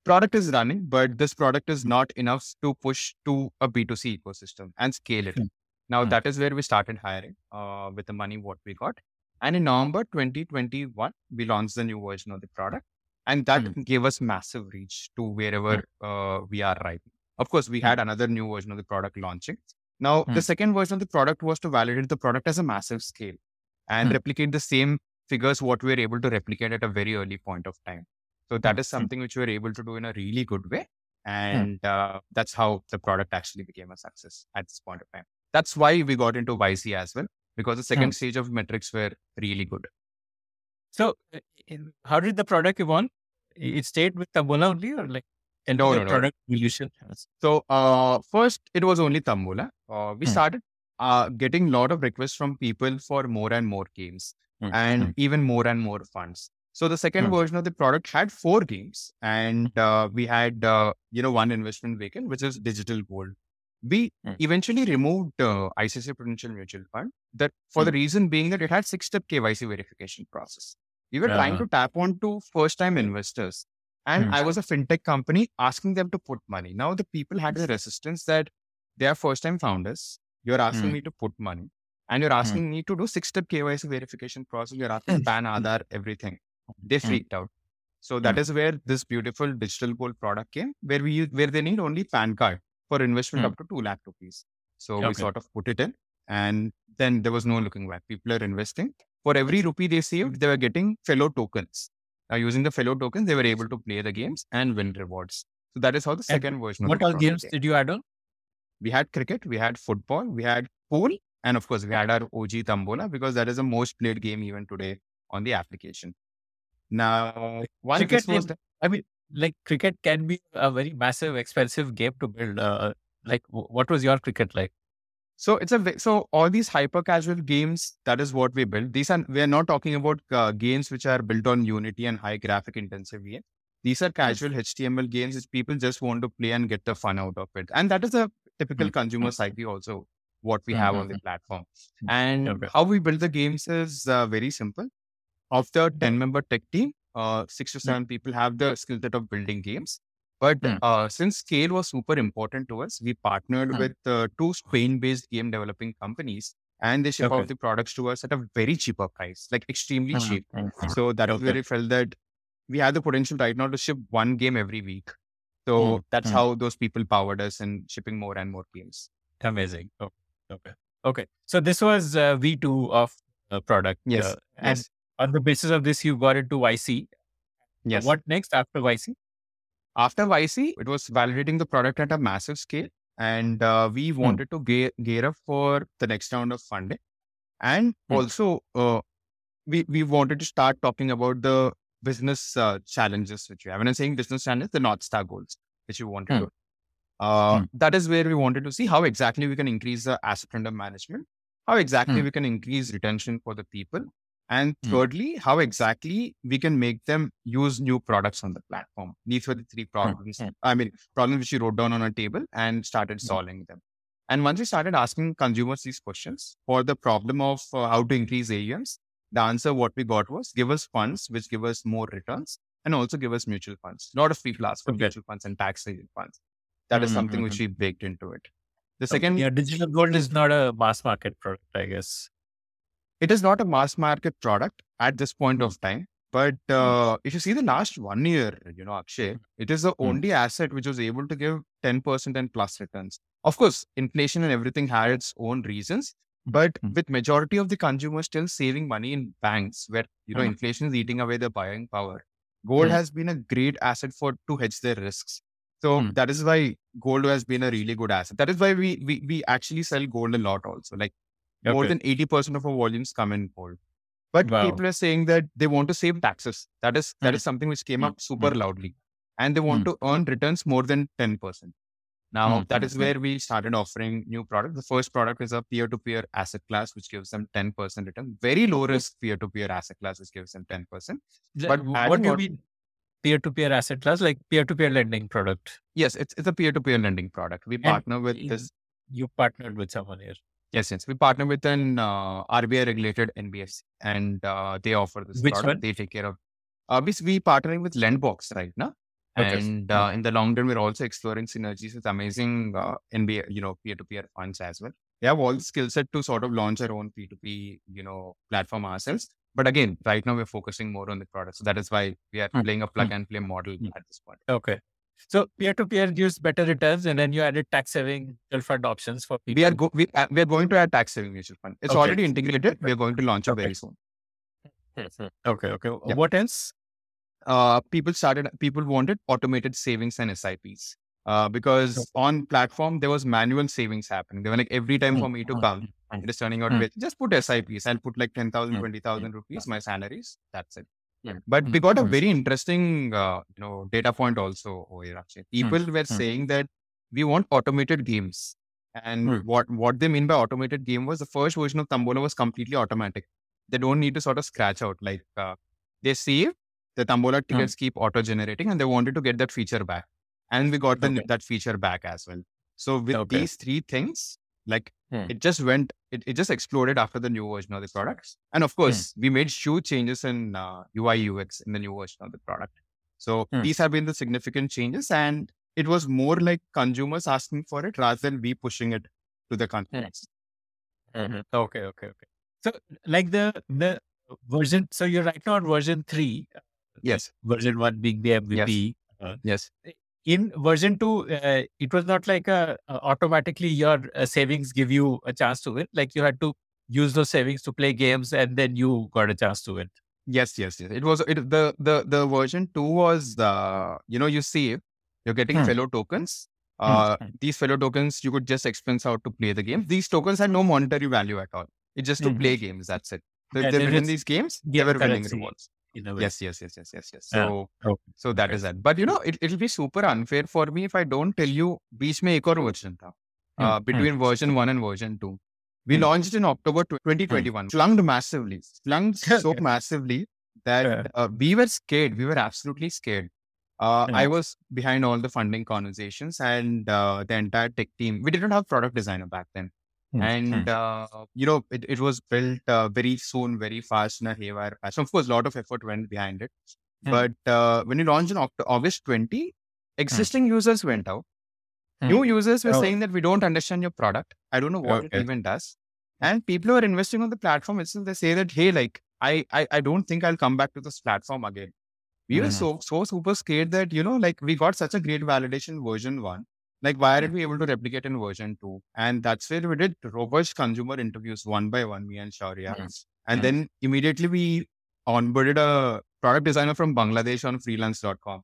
[SPEAKER 1] product is running, but this product is not enough to push to a B2C ecosystem and scale it. Hmm. Now, hmm. that is where we started hiring uh, with the money what we got. And in November 2021, we launched the new version of the product. And that hmm. gave us massive reach to wherever uh, we are right now. Of course, we hmm. had another new version of the product launching. Now, hmm. the second version of the product was to validate the product as a massive scale and hmm. replicate the same figures what we were able to replicate at a very early point of time. So that is something which we were able to do in a really good way. And uh, that's how the product actually became a success at this point of time. That's why we got into YC as well, because the second stage of metrics were really good.
[SPEAKER 3] So, uh, in, how did the product evolve? It stayed with Tambola only, or like
[SPEAKER 1] and no, no,
[SPEAKER 3] no. product evolution?
[SPEAKER 1] So, uh, first it was only Tambola. Uh, we hmm. started uh, getting a lot of requests from people for more and more games hmm. and hmm. even more and more funds. So the second hmm. version of the product had four games, and uh, we had uh, you know one investment vehicle, which is digital gold. We mm. eventually removed uh, ICICI Prudential Mutual Fund that for the reason being that it had six step KYC verification process. We were trying to tap on to first time investors. And mm. I was a fintech company asking them to put money. Now the people had the resistance that they are first time founders. You're asking mm. me to put money and you're mm. asking me to do six step KYC verification process. You're asking PAN, Aadhaar, everything. They mm. freaked out. So that is where this beautiful digital gold product came, where we where they need only PAN card for investment hmm. up to 2 lakh rupees. So okay. we sort of put it in and then there was no looking back. People are investing. For every rupee they saved, they were getting Fello tokens. Now using the Fello tokens, they were able to play the games and win rewards. So that is how the second and version.
[SPEAKER 3] What all games did you add on?
[SPEAKER 1] We had cricket, we had football, we had pool, and of course we had our OG Tambola because that is the most played game even today on the application. Now,
[SPEAKER 3] one cricket, was the, I mean, like cricket can be a very massive, expensive game to build. Uh, like, what was your cricket like?
[SPEAKER 1] So it's a so all these hyper casual games. That is what we build. These are we are not talking about uh, games which are built on Unity and high graphic intensive games. These are casual HTML games which people just want to play and get the fun out of it. And that is a typical mm-hmm. consumer psyche also what we have mm-hmm. on the platform. Mm. And okay. how we build the games is uh, very simple. Of the 10 member tech team, uh, six to seven people have the skill set of building games. But mm. uh, since scale was super important to us, we partnered mm. with uh, two Spain based game developing companies and they ship okay. out the products to us at a very cheaper price, like extremely mm. cheap. So that okay. where we felt that we had the potential right now to ship one game every week. So hmm. that's hmm. how those people powered us in shipping more and more games.
[SPEAKER 3] Amazing. Okay. Okay. Okay. So this was uh, V2 of the product.
[SPEAKER 1] Yes. Uh,
[SPEAKER 3] and
[SPEAKER 1] yes
[SPEAKER 3] on the basis of this, you got into YC. Yes. What next after YC?
[SPEAKER 1] After YC, it was validating the product at a massive scale. And uh, we hmm. wanted to gear, gear up for the next round of funding. And hmm. also, uh, we, we wanted to start talking about the business uh, challenges which we have. When I'm saying business challenges, the North Star goals which you wanted hmm. to. Uh, hmm. That is where we wanted to see how exactly we can increase the asset under management, how exactly hmm. we can increase retention for the people, and hmm. thirdly, mm. how exactly we can make them use new products on the platform. These were the three hmm, problems. Mm. I mean, problems which we wrote down on a table and started hmm. solving them. And once we started asking consumers these questions for the problem of uh, how to increase AUMs, the answer what we got was give us funds which give us more returns and also give us mutual funds. A lot of people ask for okay. mutual funds and tax saving funds. That is something which we baked into it. The second,
[SPEAKER 3] yeah, digital gold is not a mass market product, I guess.
[SPEAKER 1] It is not a mass market product at this point of time. But hmm. uh, if you see the last one year, you know, Akshay, it is the hmm. only asset which was able to give 10% and plus returns. Of course, inflation and everything had its own reasons, but hmm. with majority of the consumers still saving money in banks where, you know, inflation is eating away their buying power, gold has been a great asset for to hedge their risks. So
[SPEAKER 3] Hmm.
[SPEAKER 1] that is why gold has been a really good asset. That is why we we, we actually sell gold a lot also. Like more than 80% of our volumes come in gold. But
[SPEAKER 3] Wow.
[SPEAKER 1] people are saying that they want to save taxes. That is that
[SPEAKER 3] Hmm.
[SPEAKER 1] is something which came
[SPEAKER 3] Hmm.
[SPEAKER 1] up super loudly. And they want
[SPEAKER 3] Hmm.
[SPEAKER 1] to earn returns more than 10%. Now that is where we started offering new product. The first product is a peer-to-peer asset class, which gives them 10% return. Very low risk peer-to-peer asset class, which gives them 10%. But
[SPEAKER 3] what do you mean peer-to-peer asset class? Like peer-to-peer lending product.
[SPEAKER 1] Yes, it's it's a peer-to-peer lending product. We
[SPEAKER 3] And
[SPEAKER 1] partner with
[SPEAKER 3] in-
[SPEAKER 1] this
[SPEAKER 3] You partnered with someone here.
[SPEAKER 1] Yes, yes. We partner with an uh, RBI regulated NBFC and uh, they offer this
[SPEAKER 3] Which
[SPEAKER 1] product.
[SPEAKER 3] one?
[SPEAKER 1] They take care of. Uh, we, we partnering with Lendbox right now.
[SPEAKER 3] Okay.
[SPEAKER 1] And uh, in the long term, we're also exploring synergies with amazing uh, NBA, you know, peer-to-peer funds as well. We have all the skill set to sort of launch our own P2P, you know, platform ourselves. But again, right now we're focusing more on the product. So that is why we are
[SPEAKER 3] Hmm.
[SPEAKER 1] playing a plug and play model
[SPEAKER 3] Hmm.
[SPEAKER 1] at this point.
[SPEAKER 3] Okay. So peer-to-peer gives better returns, and then you added tax saving mutual fund options for people.
[SPEAKER 1] We are go- we, uh, we are going to add tax saving mutual fund. It's
[SPEAKER 3] Okay.
[SPEAKER 1] already integrated. We are going to launch it
[SPEAKER 3] Okay.
[SPEAKER 1] very soon.
[SPEAKER 3] Okay. Okay.
[SPEAKER 1] Yeah.
[SPEAKER 3] What else?
[SPEAKER 1] uh, people started people wanted automated savings and SIPs. Uh, because
[SPEAKER 3] Okay.
[SPEAKER 1] on platform there was manual savings happening. They were like every time for me to come, it is turning out
[SPEAKER 3] Hmm.
[SPEAKER 1] with just put SIPs. I'll put like 10,000,
[SPEAKER 3] Hmm.
[SPEAKER 1] 20,000 rupees, my salaries. That's it.
[SPEAKER 3] Hmm.
[SPEAKER 1] But we
[SPEAKER 3] Hmm.
[SPEAKER 1] got a
[SPEAKER 3] Hmm.
[SPEAKER 1] very interesting, uh, you know, data point also over here. Actually, people were
[SPEAKER 3] Hmm.
[SPEAKER 1] saying that we want automated games, and
[SPEAKER 3] Hmm.
[SPEAKER 1] what what they mean by automated game was the first version of Tambola was completely automatic. They don't need to sort of scratch out. Like uh, they save the Tambola tickets keep auto generating, and they wanted to get that feature back, and we got the,
[SPEAKER 3] Okay.
[SPEAKER 1] that feature back as well. So with
[SPEAKER 3] Okay.
[SPEAKER 1] these three things, like
[SPEAKER 3] Hmm.
[SPEAKER 1] it just went, it, it just exploded after the new version of the products. And of course, we made huge changes in uh, UI UX in the new version of the product. So
[SPEAKER 3] Hmm.
[SPEAKER 1] these have been the significant changes, and it was more like consumers asking for it rather than we pushing it to the consumers.
[SPEAKER 3] Okay. Okay. Okay. So like the the version. So you're right now on version three.
[SPEAKER 1] Yes,
[SPEAKER 3] Version one being the MVP.
[SPEAKER 1] yes.
[SPEAKER 3] In version two, uh, it was not like a, uh, automatically your uh, savings give you a chance to win. Like you had to use those savings to play games, and then you got a chance to win.
[SPEAKER 1] Yes, yes, yes. It was it the the the version two was the you know you save, you're getting
[SPEAKER 3] Hmm.
[SPEAKER 1] Fello tokens. Uh, these Fello tokens you could just expense out to play the game. These tokens had no monetary value at all. It's just to
[SPEAKER 3] Mhm.
[SPEAKER 1] play games. That's it. So if they
[SPEAKER 3] then
[SPEAKER 1] win these games, they
[SPEAKER 3] game
[SPEAKER 1] were winning rewards yes yes yes yes yes yes so yeah.
[SPEAKER 3] okay.
[SPEAKER 1] so that
[SPEAKER 3] okay.
[SPEAKER 1] is that but you know it, it'll be super unfair for me if i don't tell you beech mein ek version
[SPEAKER 3] tha
[SPEAKER 1] uh, between version 1 and version 2 we
[SPEAKER 3] mm.
[SPEAKER 1] launched in October 2021. Mm. Massively. Slunged so massively that
[SPEAKER 3] yeah.
[SPEAKER 1] uh, we were scared. We were absolutely scared. Uh, mm.
[SPEAKER 3] I
[SPEAKER 1] was behind all the funding conversations and uh, the entire tech team. We didn't have product designer back then.
[SPEAKER 3] Hmm,
[SPEAKER 1] And, uh, you know, it, it was built uh, very soon, very fast in a haywire fashion. Of course, a lot of effort went behind it.
[SPEAKER 3] Hmm.
[SPEAKER 1] But uh, when you launched in Oct- August 20, existing users went out.
[SPEAKER 3] Hmm.
[SPEAKER 1] New users were
[SPEAKER 3] Oh.
[SPEAKER 1] saying that we don't understand your product. I don't know what
[SPEAKER 3] Okay.
[SPEAKER 1] it even does. And people who are investing on the platform itself, they say that, hey, like, I, I, I don't think I'll come back to this platform again. We were so, so super scared that, you know, like we got such a great validation version one. Like, why aren't we able to replicate in version two? And that's where we did robust consumer interviews one by one, me and Shaurya.
[SPEAKER 3] Mhm.
[SPEAKER 1] And
[SPEAKER 3] Mhm.
[SPEAKER 1] then immediately we onboarded a product designer from Bangladesh on freelance.com.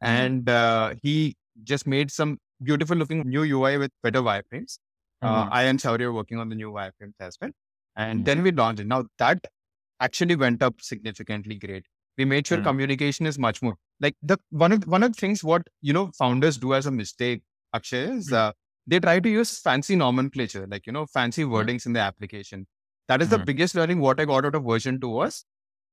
[SPEAKER 1] And uh, he just made some beautiful looking new UI with better wireframes. Uh,
[SPEAKER 3] Mhm.
[SPEAKER 1] I and Shaurya are working on the new wireframes as well. And
[SPEAKER 3] Mhm.
[SPEAKER 1] then we launched it. Now that actually went up significantly great. We made sure
[SPEAKER 3] Mhm.
[SPEAKER 1] communication is much more like the one of one of the things what you know founders do as a mistake, Akshay, is
[SPEAKER 3] Mhm.
[SPEAKER 1] uh, they try to use fancy nomenclature, like you know, fancy wordings in the application. That is the
[SPEAKER 3] Mhm.
[SPEAKER 1] biggest learning what I got out of version two was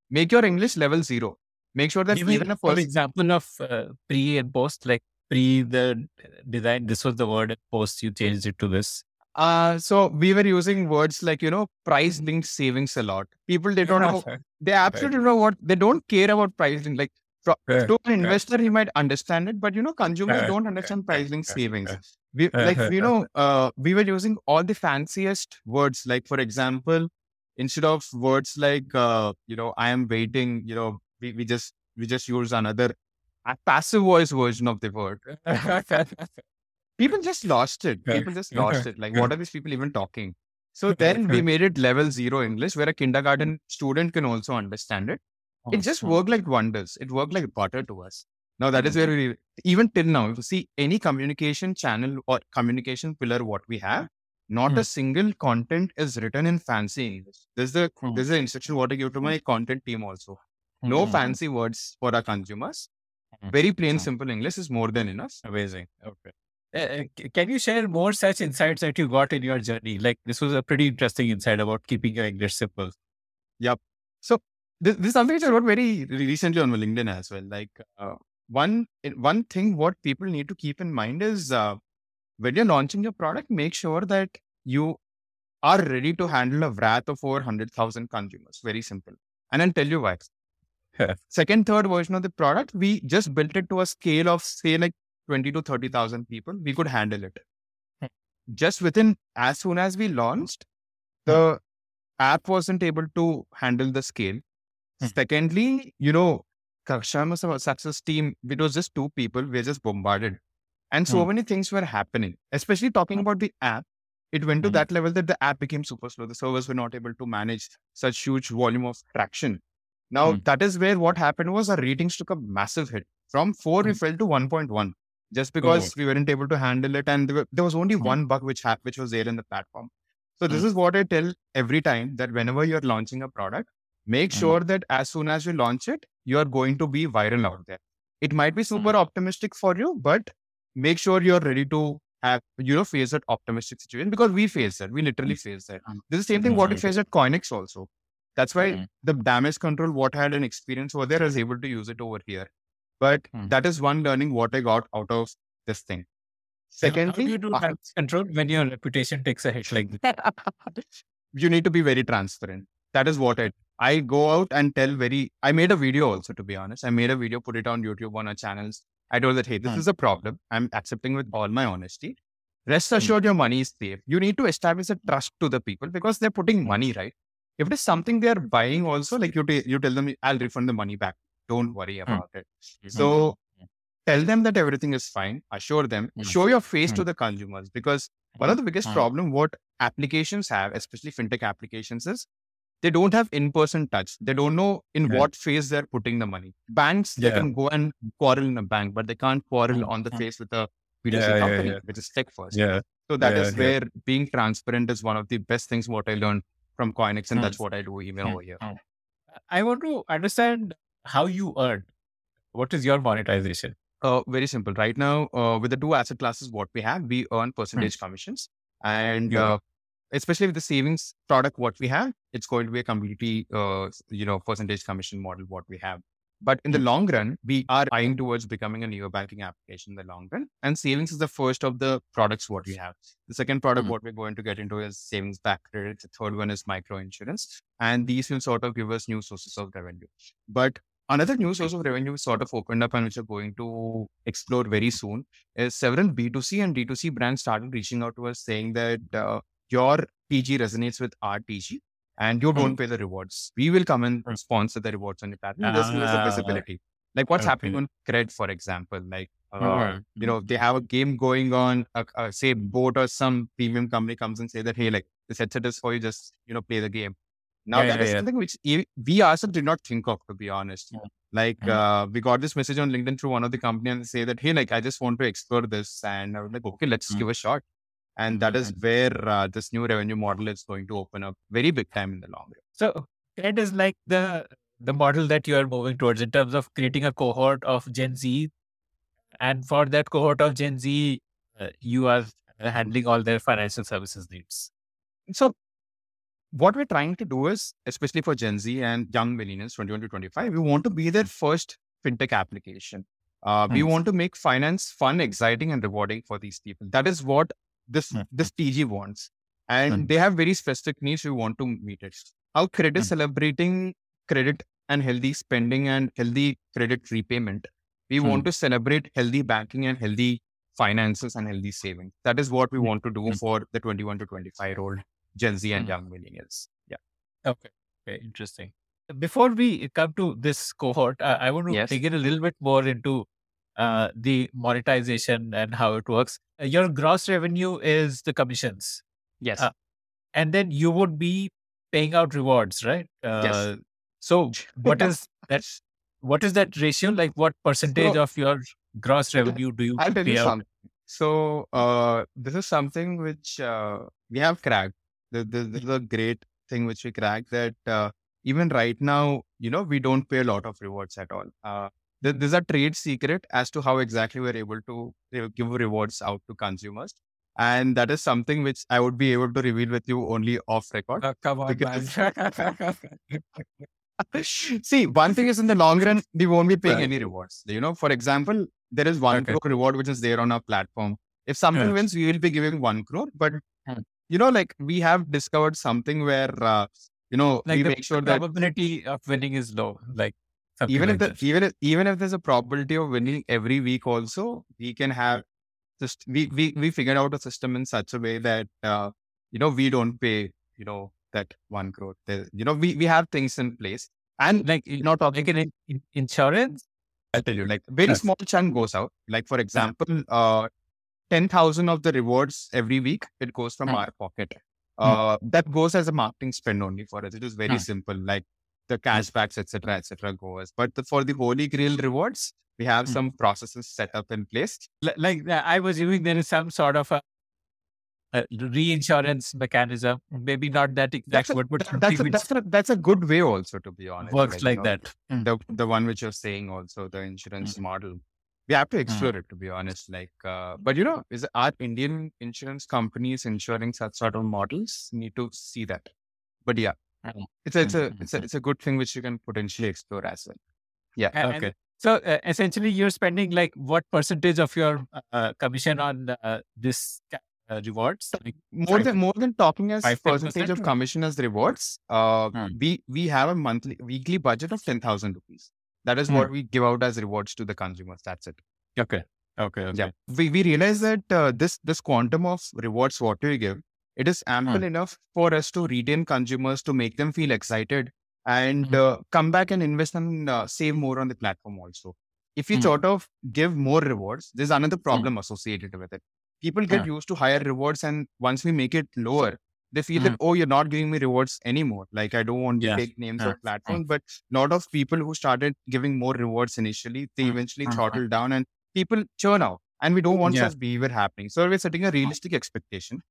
[SPEAKER 1] make your English level zero. Make sure that
[SPEAKER 3] Give
[SPEAKER 1] even a person
[SPEAKER 3] example of uh, pre and post, like pre the design. This was the word, and post you changed it to this.
[SPEAKER 1] Uh, so we were using words like, you know, prize linked savings a lot. People, they don't know, they absolutely don't know what, they don't care about prize link. Like
[SPEAKER 3] Fair,
[SPEAKER 1] to an investor, he might understand it, but you know, consumers don't understand
[SPEAKER 3] pricing
[SPEAKER 1] savings. We, like, you know, uh, we were using all the fanciest words. Like, for example, instead of words like, uh, you know, I am waiting, you know, we, we just we just use another passive voice version of the word. people just lost it. People just lost it. Like, what are these people even talking? So then we made it level zero English, where a kindergarten student can also understand it. It just worked like wonders. It worked like butter to us. Now that is where we even till now, if you see any communication channel or communication pillar, what we have, not a mm-hmm. single content is written in fancy English. There's the hmm. there's the instruction what I give to hmm. my content team also. No hmm. fancy words for our consumers. Very plain, simple English is more than enough.
[SPEAKER 3] Amazing. Okay. Uh, can you share more such insights that you got in your journey? Like this was a pretty interesting insight about keeping your English simple.
[SPEAKER 1] Yep. So this, this is something which I wrote very recently on my LinkedIn as well. Like uh, one one thing what people need to keep in mind is uh, when you're launching your product, make sure that you are ready to handle a wrath of over 100,000 consumers. Very simple. And I'll tell you why. Second, third version of the product, we just built it to a scale of, say, like 20 to 30,000 people, we could handle it. Hmm. Just within, as soon as we launched, hmm. the app wasn't able to handle the scale. Hmm. Secondly, you know, customer success team, it was just two people, we were just bombarded. And so hmm. many things were happening, especially talking hmm. about the app. It went to hmm. that level that the app became super slow. The servers were not able to manage such huge volume of traction. Now, that is where what happened was our ratings took a massive hit. From 4, we fell to 1.1 just because oh. we weren't able to handle it. And there, were, there was only one bug which ha- which was there in the platform. So this is what I tell every time that whenever you're launching a product, make sure that as soon as you launch it, you are going to be viral out there. It might be super optimistic for you, but make sure you're ready to have you know face that optimistic situation because we face that. We literally face that. This is the same thing what we face at Koinex also. That's why the damage control, what I had an experience over there, I was able to use it over here. But hmm. that is one learning what I got out of this thing.
[SPEAKER 3] Secondly, you do uh, control when your reputation takes a hit like this?
[SPEAKER 1] you need to be very transparent. That is what I I go out and tell very. I made a video also to be honest. I made a video, put it on YouTube on our channels. I told that hey, this hmm. is a problem. I'm accepting with all my honesty. Rest hmm. assured, hmm. your money is safe. You need to establish a trust to the people because they're putting money right. If it is something they are buying, also like you, t- you tell them, I'll refund the money back. Don't worry hmm. about it. Mm-hmm. So tell them that everything is fine. Assure them. Show your face to hmm. the consumers because one of the biggest hmm. problem what applications have, especially fintech applications, is they don't have in-person touch. They don't know in what phase they're putting the money. Banks, yeah. they can go and quarrel in a bank, but they can't quarrel on the face with a B2C yeah, company, which is tech first.
[SPEAKER 3] Yeah.
[SPEAKER 1] So that is where being transparent is one of the best things what I learned from Koinex, and that's what I do even over here.
[SPEAKER 3] I want to understand how you earn. What is your monetization?
[SPEAKER 1] Uh, very simple. Right now, uh, with the two asset classes, what we have, we earn percentage hmm. commissions, and uh, especially with the savings product, what we have, it's going to be a completely, uh, you know, percentage commission model. What we have, but in the hmm. long run, we are eyeing towards becoming a neo banking application in the long run. And savings is the first of the products what we have. The second product mm-hmm. what we're going to get into is savings back credit. The third one is micro insurance. And these will sort of give us new sources of revenue. But Another new source of revenue sort of opened up and which we're going to explore very soon is several B2C and D2C brands started reaching out to us saying that uh, your PG resonates with our TG and you don't mm. pay the rewards. We will come and sponsor the rewards on your platform. This is the ah, visibility. Like what's okay. happening on Cred, for example. Like, uh, mm-hmm. you know, they have a game going on, uh, uh, say, boat or some premium company comes and say that, hey, like, this headset is for you, just, you know, play the game. Now, yeah, that yeah, is yeah. something which we ourselves did not think of, to be honest. Like, uh, we got this message on LinkedIn through one of the company and say that, hey, like, I just want to explore this. And I was like, okay, let's give a shot. And that is where uh, this new revenue model is going to open up very big time in the long run.
[SPEAKER 3] So, it is like the the model that you are moving towards in terms of creating a cohort of Gen Z. And for that cohort of Gen Z, uh, you are handling all their financial services needs.
[SPEAKER 1] So what we're trying to do is, especially for Gen Z and young millennials, 21 to 25, we want to be their first fintech application. Uh, nice. We want to make finance fun, exciting, and rewarding for these people. That is what this mm-hmm. this TG wants, and mm-hmm. they have very specific needs. We want to meet it. How credit is mm-hmm. celebrating credit and healthy spending and healthy credit repayment. We want to celebrate healthy banking and healthy finances and healthy savings. That is what we want to do for the 21 to 25 year old Gen Z and mm. young millennials. Yeah.
[SPEAKER 3] Okay. Okay. Interesting. before we come to this cohort, uh, I want to yes. dig in a little bit more into uh, the monetization and how it works. Uh, your gross revenue is the commissions.
[SPEAKER 1] Yes. Uh,
[SPEAKER 3] and then you would be paying out rewards, right?
[SPEAKER 1] yes. Uh,
[SPEAKER 3] so what is that? What is that ratio? Like what percentage so, of your gross revenue do you I'll pay out? Something.
[SPEAKER 1] So uh, this is something which we have cracked. This, this, is a great thing which we cracked that even right now, you know, we don't pay a lot of rewards at all. Th- there's a trade secret as to how exactly we're able to give rewards out to consumers. And that is something which I would be able to reveal with you only off record.
[SPEAKER 3] Oh, come on, because...
[SPEAKER 1] See, one thing is in the long run, we won't be paying right. any rewards. You know, for example, there is one okay. crore reward which is there on our platform. If something yes. wins, we will be giving one crore. But hmm. you know, like we have discovered something where uh, you know,
[SPEAKER 3] like
[SPEAKER 1] we
[SPEAKER 3] make sure that probability of winning is low. Like
[SPEAKER 1] even
[SPEAKER 3] if
[SPEAKER 1] the, even if even if there's a probability of winning every week, also we can have just we we we figured out a system in such a way that uh, you know we don't pay you know that one crore. There, you know we we have things in place and
[SPEAKER 3] like you know talking like in insurance.
[SPEAKER 1] I'll tell you, like very yes. small chunk goes out. Like for example, uh, ten thousand of the rewards every week it goes from mm. our pocket. Hmm. Uh, that goes as a marketing spend only for us. It is very simple, like the cashbacks, etc., etc. goes. But the, for the Holy Grail rewards, we have mm. some processes set up in place.
[SPEAKER 3] Like I was assuming there is some sort of a, a reinsurance mechanism. Maybe not that exact word, but
[SPEAKER 1] that's a, that's, a, that's a good way also to be honest.
[SPEAKER 3] Works like, like you know, that.
[SPEAKER 1] Hmm. The the one which you're saying also the insurance mm. model we have to hmm. explore mm. it to be honest like uh, but you know is our indian insurance companies insuring such sort of models need to see that but yeah mm. It's a, it's a it's a it's a good thing which you can potentially explore as well yeah
[SPEAKER 3] and, okay so uh, essentially you're spending like what percentage of your uh, commission on uh, this uh, rewards like
[SPEAKER 1] more than more than talking as a percentage of commission as rewards uh, mm. we we have a monthly weekly budget of 10000 rupees that is hmm. what we give out as rewards to the consumers. That's it.
[SPEAKER 3] Okay. Okay. okay.
[SPEAKER 1] Yeah. We, we realize that uh, this this quantum of rewards what do we give, it is ample hmm. enough for us to retain consumers to make them feel excited and hmm. uh, come back and invest and uh, save more on the platform also. If you sort of give more rewards, there's another problem associated with it. People get used to higher rewards, and once we make it lower, they feel mm. that oh you're not giving me rewards anymore like i don't want to take names of platforms but a lot of people who started giving more rewards initially they mm. eventually throttle down and people churn out and we don't want yeah. such behavior happening so we're setting a realistic expectation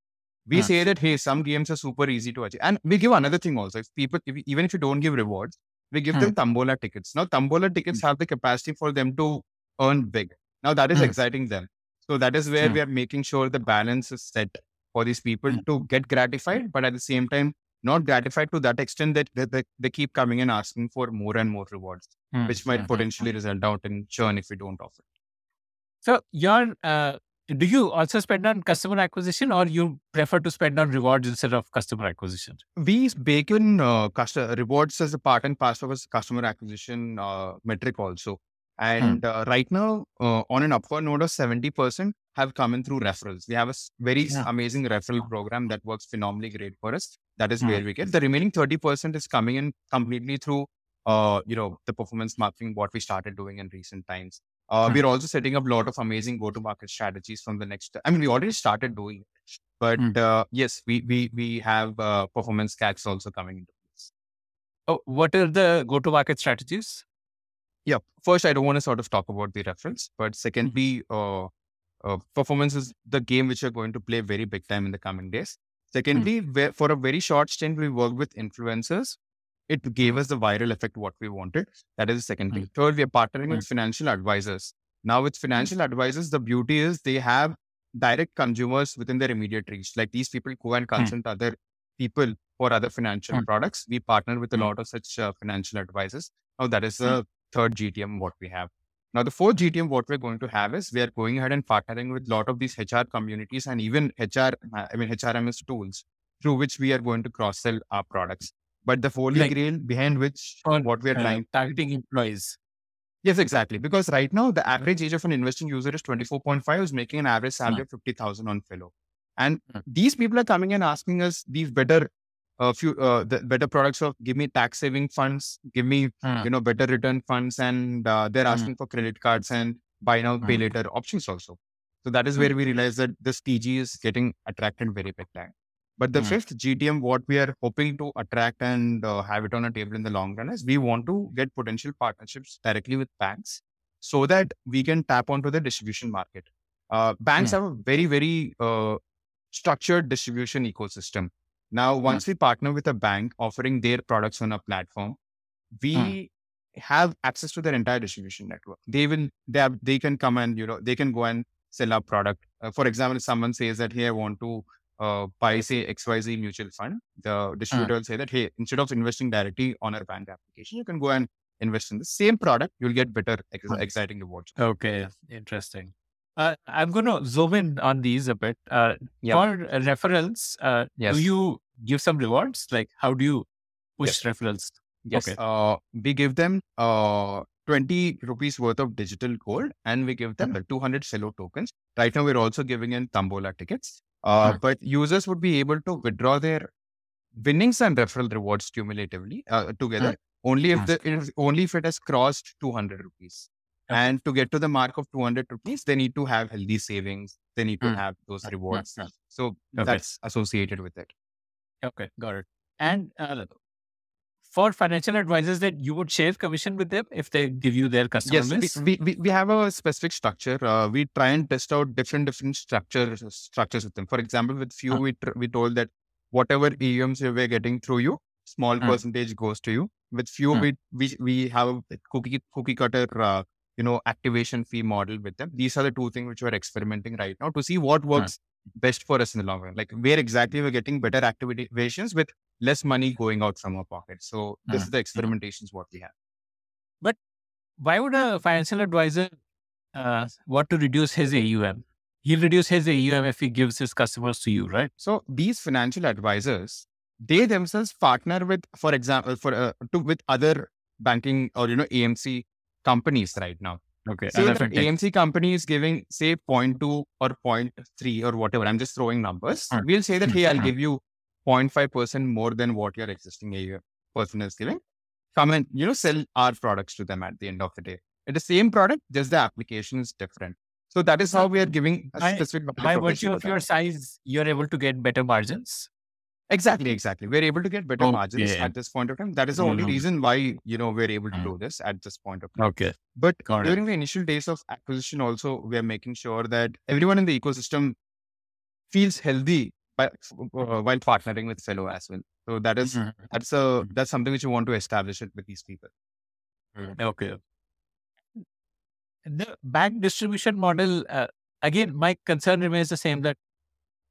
[SPEAKER 1] we say that hey some games are super easy to achieve. And we give another thing also. If people if, even if you don't give rewards we give hmm. them Tambola tickets. Now Tambola hmm. tickets have the capacity for them to earn big. Now that is hmm. exciting them. So that is where we are making sure the balance is set for these people to get gratified, but at the same time, not gratified to that extent that they, they, keep coming and asking for more and more rewards, mm. which might potentially result out in churn if we don't offer.
[SPEAKER 3] So, your uh, do you also spend on customer acquisition, or you prefer to spend on rewards instead of customer acquisition?
[SPEAKER 1] We bake in uh, customer rewards as a part and parcel of customer acquisition uh, metric also. And hmm. uh, right now, uh, on an upward note of 70% have come in through referrals. We have a very yeah. amazing referral program that works phenomenally great for us. That is hmm. where we get the remaining 30% is coming in completely through, uh, you know, the performance marketing, what we started doing in recent times. Uh, hmm. We're also setting up a lot of amazing go-to-market strategies from the next. I mean, we already started doing it, but hmm. uh, yes, we we we have uh, performance CACs also coming into place.
[SPEAKER 3] Oh, what are the go-to-market strategies?
[SPEAKER 1] yeah, first, I don't want to sort of talk about the reference, but mm-hmm. secondly, uh, uh, performance is the game which you're going to play very big time in the coming days. Mm. Secondly, mm-hmm. for a very short stint, we worked with influencers. It gave mm-hmm. us the viral effect what we wanted. That is the second thing. Mm-hmm. Third, we are partnering with mm-hmm. financial advisors. Now, with mm-hmm. financial advisors, the beauty is they have direct consumers within their immediate reach. Like these people go and mm. consult other people for other financial mm. products. We partner with a mm. lot of such uh, financial advisors. Now, that is a third GTM what we have. Now, the fourth GTM, what we're going to have is we are going ahead and partnering with a lot of these HR communities and even HR, I mean, HRMS tools through which we are going to cross sell our products. But the holy like, grail behind which what we are uh, trying
[SPEAKER 3] targeting employees.
[SPEAKER 1] Yes, exactly. Because right now, the average age of an investing user is 24.5, who's making an average salary of 50,000 on Fello. And mm. these people are coming and asking us these better a few uh, the better products of give me tax saving funds, give me
[SPEAKER 3] Mm.
[SPEAKER 1] you know better return funds, and uh, they're
[SPEAKER 3] Mm.
[SPEAKER 1] asking for credit cards and buy now pay later options also. So that is where we realize that this TG is getting attracted very big time. But the
[SPEAKER 3] Mm.
[SPEAKER 1] fifth GTM, what we are hoping to attract and uh, have it on a table in the long run is we want to get potential partnerships directly with banks so that we can tap onto the distribution market. Uh, banks
[SPEAKER 3] Mm.
[SPEAKER 1] have a very, very uh, structured distribution ecosystem. Now, once we partner with a bank offering their products on a platform, we
[SPEAKER 3] Mm.
[SPEAKER 1] have access to their entire distribution network. They will, they have, they can come and, you know, they can go and sell our product. Uh, for example, if someone says that, hey, I want to uh, buy, say, XYZ mutual fund, the distributor will say that, hey, instead of investing directly on our bank application, you can go and invest in the same product. You'll get better, ex-
[SPEAKER 3] Mm.
[SPEAKER 1] exciting rewards.
[SPEAKER 3] Okay, interesting. Uh, I'm going to zoom in on these a bit. Uh,
[SPEAKER 1] Yep.
[SPEAKER 3] For referrals, uh,
[SPEAKER 1] Yes.
[SPEAKER 3] do you give some rewards? Like, how do you push referrals?
[SPEAKER 1] Yes.
[SPEAKER 3] Okay.
[SPEAKER 1] Uh, we give them uh, 20 rupees worth of digital gold and we give them the 200 Fello tokens. Right now, we're also giving in Tambola tickets. Uh. But users would be able to withdraw their winnings and referral rewards cumulatively uh, together only if the if, only if it has crossed 200 rupees.
[SPEAKER 3] Okay.
[SPEAKER 1] And to get to the mark of 200 rupees, they need to have healthy savings. They need to
[SPEAKER 3] Mm.
[SPEAKER 1] have those rewards. So
[SPEAKER 3] Okay.
[SPEAKER 1] that's associated with it.
[SPEAKER 3] Okay, got it. And uh, for financial advisors, that you would share commission with them if they give you their customer
[SPEAKER 1] Yes,
[SPEAKER 3] list?
[SPEAKER 1] we, we, we, have a specific structure. Uh, we try and test out different different structures structures with them. For example, with few,
[SPEAKER 3] Huh.
[SPEAKER 1] we tr- we told that whatever EMs we're getting through you, small
[SPEAKER 3] Hmm.
[SPEAKER 1] percentage goes to you. With few,
[SPEAKER 3] Hmm.
[SPEAKER 1] we, we we have a cookie cookie cutter, uh, you know, activation fee model with them. These are the two things which we're experimenting right now to see what works best for us in the long run. Like where exactly we're getting better activations with less money going out from our pocket. So this
[SPEAKER 3] Hmm.
[SPEAKER 1] is the experimentations what we have.
[SPEAKER 3] But why would a financial advisor uh, want to reduce his AUM? He'll reduce his AUM if he gives his customers to you, right?
[SPEAKER 1] So these financial advisors, they themselves partner with, for example, for uh, to with other banking or you know AMC companies right now.
[SPEAKER 3] Okay.
[SPEAKER 1] Say that AMC company is giving say 0.2 or 0.3 or whatever. I'm just throwing numbers.
[SPEAKER 3] Mm.
[SPEAKER 1] We'll say that hey, I'll
[SPEAKER 3] Mm.
[SPEAKER 1] give you 0.5 percent more than what your existing person is giving. Come and you know sell our products to them at the end of the day. It's the same product, just the application is different. So that is how we are giving a
[SPEAKER 3] By-
[SPEAKER 1] specific value
[SPEAKER 3] By virtue of your size, you're able to get better margins.
[SPEAKER 1] Exactly, exactly. We're able to get better margins at this point of time. That is the only
[SPEAKER 3] Mhm.
[SPEAKER 1] reason why you know we're able to
[SPEAKER 3] Mm.
[SPEAKER 1] do this at this point of time.
[SPEAKER 3] Okay.
[SPEAKER 1] But
[SPEAKER 3] Got it.
[SPEAKER 1] during the initial days of acquisition, also we are making sure that everyone in the ecosystem feels healthy by, while partnering with Fello as well. So that is
[SPEAKER 3] Mhm.
[SPEAKER 1] that's a that's something which you want to establish it with these people.
[SPEAKER 3] Okay. The bank distribution model, uh, again, my concern remains the same that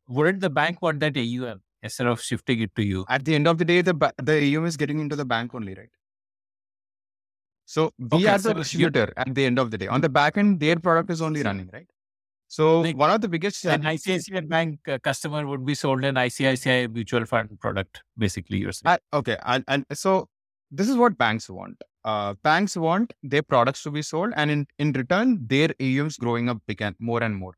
[SPEAKER 3] wouldn't the bank want that AUM instead of shifting it to you?
[SPEAKER 1] At the end of the day, the ba- the AUM is getting into the bank only, right? So we
[SPEAKER 3] Okay,
[SPEAKER 1] are
[SPEAKER 3] so
[SPEAKER 1] the
[SPEAKER 3] you-
[SPEAKER 1] distributor at the end of the day. On the back end, their product is only running, right? So
[SPEAKER 3] Like,
[SPEAKER 1] one of the biggest
[SPEAKER 3] An ICICI Bank uh, customer would be sold an ICICI mutual fund product, basically, you're saying.
[SPEAKER 1] Uh, okay, and, and so this is what banks want. Uh, banks want their products to be sold, and in, in return, their AUMs growing up big and more and more.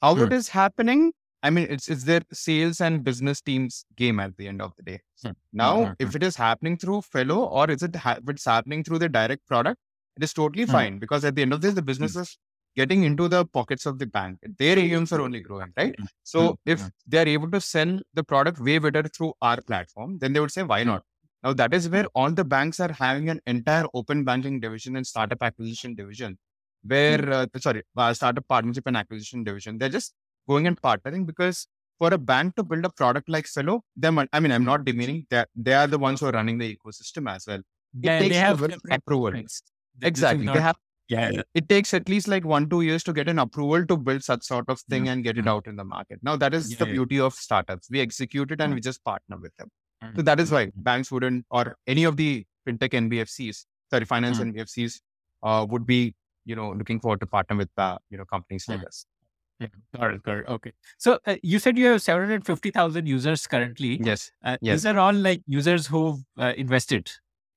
[SPEAKER 1] How it
[SPEAKER 3] Hmm.
[SPEAKER 1] is happening? I mean, it's it's their sales and business teams game at the end of the day.
[SPEAKER 3] Hmm.
[SPEAKER 1] Now,
[SPEAKER 3] Mhm.
[SPEAKER 1] if it is happening through Fello or is it ha- if it's happening through the direct product, it is totally
[SPEAKER 3] Hmm.
[SPEAKER 1] fine because at the end of this, the business is getting into the pockets of the bank. Their AUMs are only growing, right?
[SPEAKER 3] Hmm.
[SPEAKER 1] So
[SPEAKER 3] Hmm.
[SPEAKER 1] if they are able to sell the product way better through our platform, then they would say, why not? Now that is where all the banks are having an entire open banking division and startup acquisition division, where uh, sorry, uh, startup partnership and acquisition division. They're just going and partnering because for a bank to build a product like Fello, them I mean I'm not demeaning that they are the ones who are running the ecosystem as well. It
[SPEAKER 3] Yeah, they have
[SPEAKER 1] several
[SPEAKER 3] different
[SPEAKER 1] approval.
[SPEAKER 3] things. This is
[SPEAKER 1] Exactly.
[SPEAKER 3] not-
[SPEAKER 1] They have
[SPEAKER 3] yeah,
[SPEAKER 1] it takes at least like one, two years to get an approval to build such sort of thing and get it out in the market. Now that is
[SPEAKER 3] Yeah,
[SPEAKER 1] the
[SPEAKER 3] yeah.
[SPEAKER 1] beauty of startups. We execute it and
[SPEAKER 3] Mhm.
[SPEAKER 1] we just partner with them. So that is why banks wouldn't, or any of the fintech NBFCs, sorry, finance
[SPEAKER 3] Mhm.
[SPEAKER 1] NBFCs, uh, would be, you know, looking forward to partner with, uh, you know, companies like
[SPEAKER 3] Mhm.
[SPEAKER 1] us.
[SPEAKER 3] Yeah, got it, got it. Okay. So uh, you said you have 750,000 users currently.
[SPEAKER 1] Yes.
[SPEAKER 3] Uh,
[SPEAKER 1] yes.
[SPEAKER 3] These are all like users who've uh, invested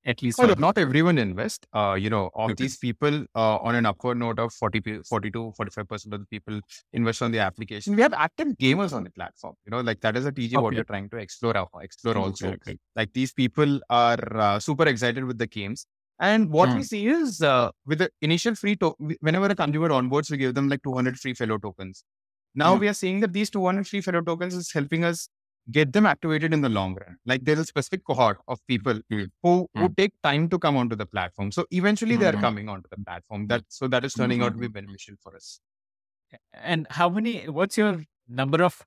[SPEAKER 3] at least
[SPEAKER 1] oh, not everyone invest. Uh, you know, of okay. these people, uh, on an upward note of 40, 42, 45 percent of the people invest on the application. We have active gamers on the platform. You know, like that is a TG okay. what you're trying to explore. Explore also. Okay. Like these people are uh, super excited with the games. And what we hmm. see is uh, with the initial free to- whenever a consumer onboards, we give them like 200 free Fello tokens. Now hmm. we are seeing that these 200 free Fello tokens is helping us get them activated in the long run. Like there's a specific cohort of people mm. who, who take time to come onto the platform. So eventually mm-hmm. they're coming onto the platform. That so that is turning mm-hmm. out to be mm-hmm. beneficial for us.
[SPEAKER 3] And how many? What's your number of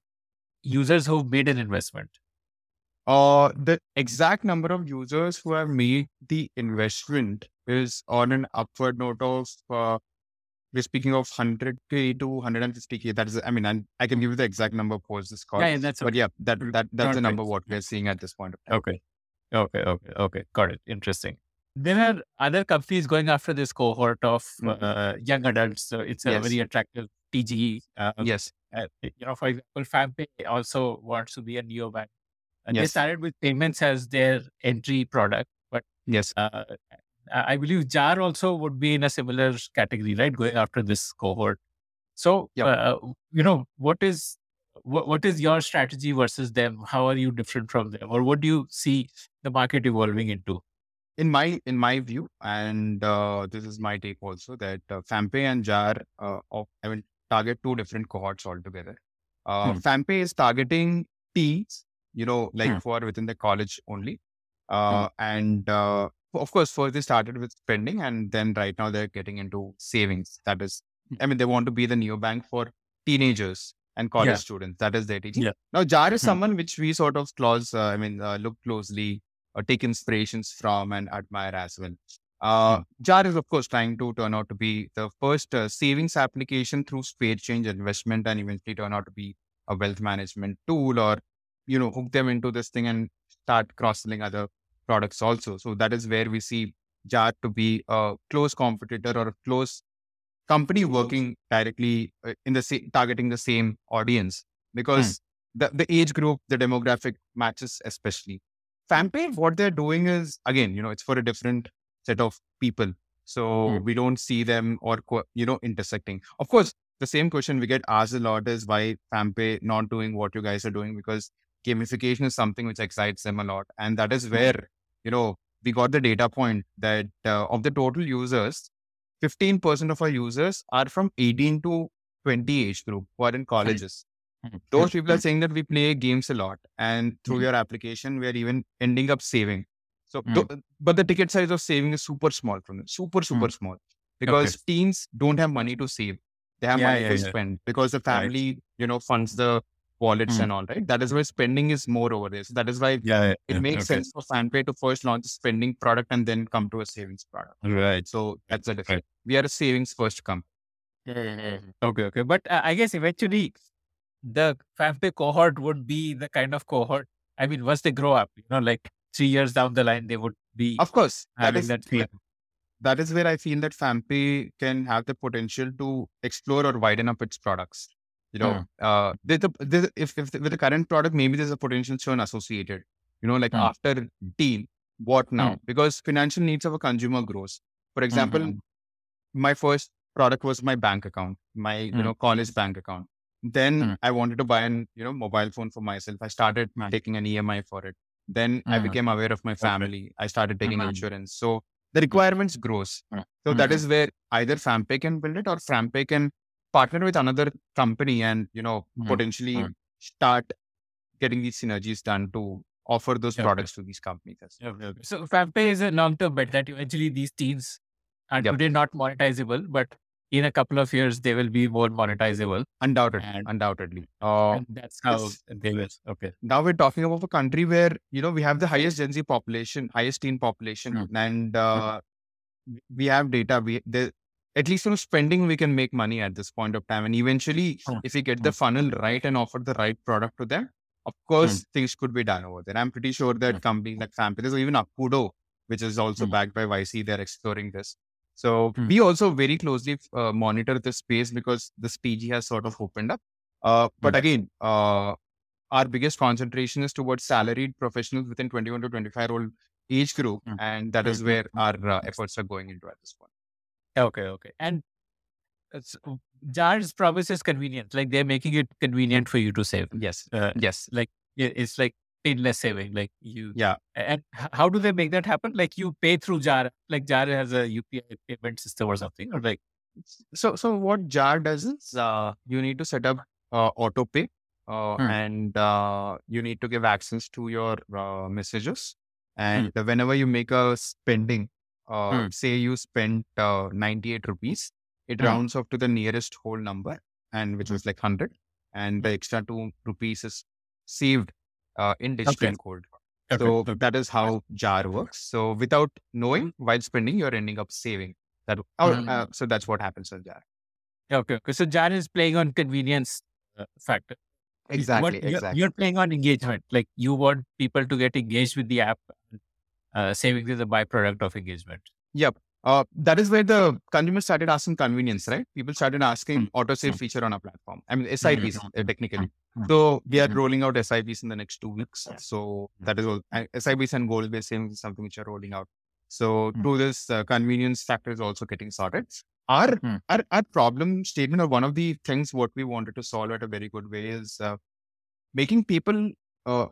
[SPEAKER 3] users who've made an investment?
[SPEAKER 1] Uh, the exact number of users who have made the investment is on an upward note of uh, we're speaking of 100k to 150k. That is, I mean, I, I can give you the exact number of post this call.
[SPEAKER 3] Yeah, yeah that's
[SPEAKER 1] but yeah, that that that's the number what we're seeing at this point of time.
[SPEAKER 3] Okay, okay, okay, okay. Got it. Interesting. There are other companies going after this cohort of mm-hmm. uh, young adults. So it's a yes. very attractive TG.
[SPEAKER 1] Uh, yes.
[SPEAKER 3] Uh, you know, for example, FamPay also wants to be a neobank. And yes. They started with payments as their entry product, but
[SPEAKER 1] yes,
[SPEAKER 3] uh, I believe Jar also would be in a similar category, right? Going after this cohort. So, yep. uh, you know, what is what, what is your strategy versus them? How are you different from them, or what do you see the market evolving into?
[SPEAKER 1] In my in my view, and uh, this is my take also that uh, FamPay and Jar, uh, of, I mean, target two different cohorts altogether. Uh, hmm. FamPay is targeting teens, you know, like hmm. who are within the college only, uh, hmm. and uh, of course, first they started with spending and then right now they're getting into savings. That is, hmm. I mean, they want to be the neobank for teenagers and college yeah. students. That is their teaching. Yeah. Now, Jar is hmm. someone which we sort of close, uh, I mean, uh, look closely or take inspirations from and admire as well. Uh, hmm. Jar is, of course, trying to turn out to be the first uh, savings application through space change investment and eventually turn out to be a wealth management tool or, you know, hook them into this thing and start cross selling other products also. So that is where we see Jar to be a close competitor or a close company working directly uh, in the same, targeting the same audience because mm. the, the age group, the demographic matches especially. FamPay, what they're doing is again, you know, it's for a different set of people. So mm. we don't see them or, you know, intersecting. Of course, the same question we get asked a lot is why FamPay not doing what you guys are doing because gamification is something which excites them a lot. And that is hmm. where you know, we got the data point that uh, of the total users, 15% of our users are from 18 to 20 age group who are in colleges. Mm-hmm. Those people are saying that we play games a lot, and through mm-hmm. your application, we are even ending up saving. So, th- but the ticket size of saving is super small from them, super super small, because okay. teens don't have money to save; they have yeah, money yeah, to yeah. spend because the family, right. you know, funds the wallets mm. and all, right? That is why spending is more over there. So that is why
[SPEAKER 3] yeah, yeah
[SPEAKER 1] it makes okay. sense for FamPay to first launch a spending product and then come to a savings product.
[SPEAKER 3] Right.
[SPEAKER 1] So that's the difference. Right. We are a savings first company.
[SPEAKER 3] Okay, okay. But uh, I guess eventually the FamPay cohort would be the kind of cohort. I mean, once they grow up, you know, like three years down the line, they would be
[SPEAKER 1] of course
[SPEAKER 3] having that, is, that
[SPEAKER 1] That is where I feel that FamPay can have the potential to explore or widen up its products. You know, mm. uh, there's a, there's, if, if with the current product, maybe there's a potential churn associated. You know, like mm. after deal, what now? Mm. Because financial needs of a consumer grows. For example, mm-hmm. my first product was my bank account, my you mm. know college bank account. Then. I wanted to buy an you know mobile phone for myself. I started taking an EMI for it. Then I became aware of my family. I started taking mm-hmm. insurance. So the requirements grows. So mm-hmm. that is where either FamPay can build it or FamPay can partner with another company and you know mm-hmm. potentially mm-hmm. start getting these synergies done to offer those yeah, products to these companies.
[SPEAKER 3] Okay, okay. So FamPay is a long-term bet that eventually these teams are yep. today not monetizable, but in a couple of years they will be more monetizable.
[SPEAKER 1] Undoubtedly, and, undoubtedly.
[SPEAKER 3] Uh, and that's how they will. Okay.
[SPEAKER 1] Now we're talking about a country where you know we have the highest Gen Z population, highest teen population, mm-hmm. and uh, we have data. We the at least from spending we can make money at this point of time and eventually hmm. if we get the hmm. funnel right and offer the right product to them of course hmm. things could be done over there i'm pretty sure that companies like FamPay, there's even Akudo, which is also backed by YC, they're exploring this. So we also very closely uh, monitor the space because this pg has sort of opened up. Uh, but again, uh, our biggest concentration is towards salaried professionals within 21 to 25 year old age group, mm. and that is where our uh, efforts are going into at this point.
[SPEAKER 3] Okay, okay, and it's, Jar's promise is convenient. Like they're making it convenient for you to save.
[SPEAKER 1] Yes, uh, yes.
[SPEAKER 3] Like it's like painless saving. Like you,
[SPEAKER 1] yeah.
[SPEAKER 3] And how do they make that happen? Like you pay through Jar. Like Jar has a UPI payment system or something, or like.
[SPEAKER 1] So, so what Jar does is, uh, you need to set up uh, auto pay, uh, hmm. and uh, you need to give access to your uh, messages. And hmm. whenever you make a spending, uh, hmm. say you spent uh, 98 rupees, it hmm. rounds off to the nearest whole number, and which hmm. was like 100. And the extra two rupees is saved uh, in digital okay. gold. Okay. So okay. that is how jar works. So without knowing while spending, you're ending up saving that. Or, mm-hmm. uh, so that's what happens in jar.
[SPEAKER 3] Okay. okay. So jar is playing on convenience uh, factor.
[SPEAKER 1] Exactly. What,
[SPEAKER 3] exactly. You're, you're, playing on engagement. Like you want people to get engaged with the app. Uh, saving is a byproduct of engagement.
[SPEAKER 1] Yep. Uh, that is where the consumer started asking convenience, right? People started asking mm-hmm. auto save feature on our platform. I mean, SIPs mm-hmm. technically. So we are rolling out SIPs in the next two weeks. So that is all. SIPs and goal based savings is something which are rolling out. So through this uh, convenience factor is also getting sorted. Our, our our problem statement or one of the things what we wanted to solve at a very good way is uh, making people uh,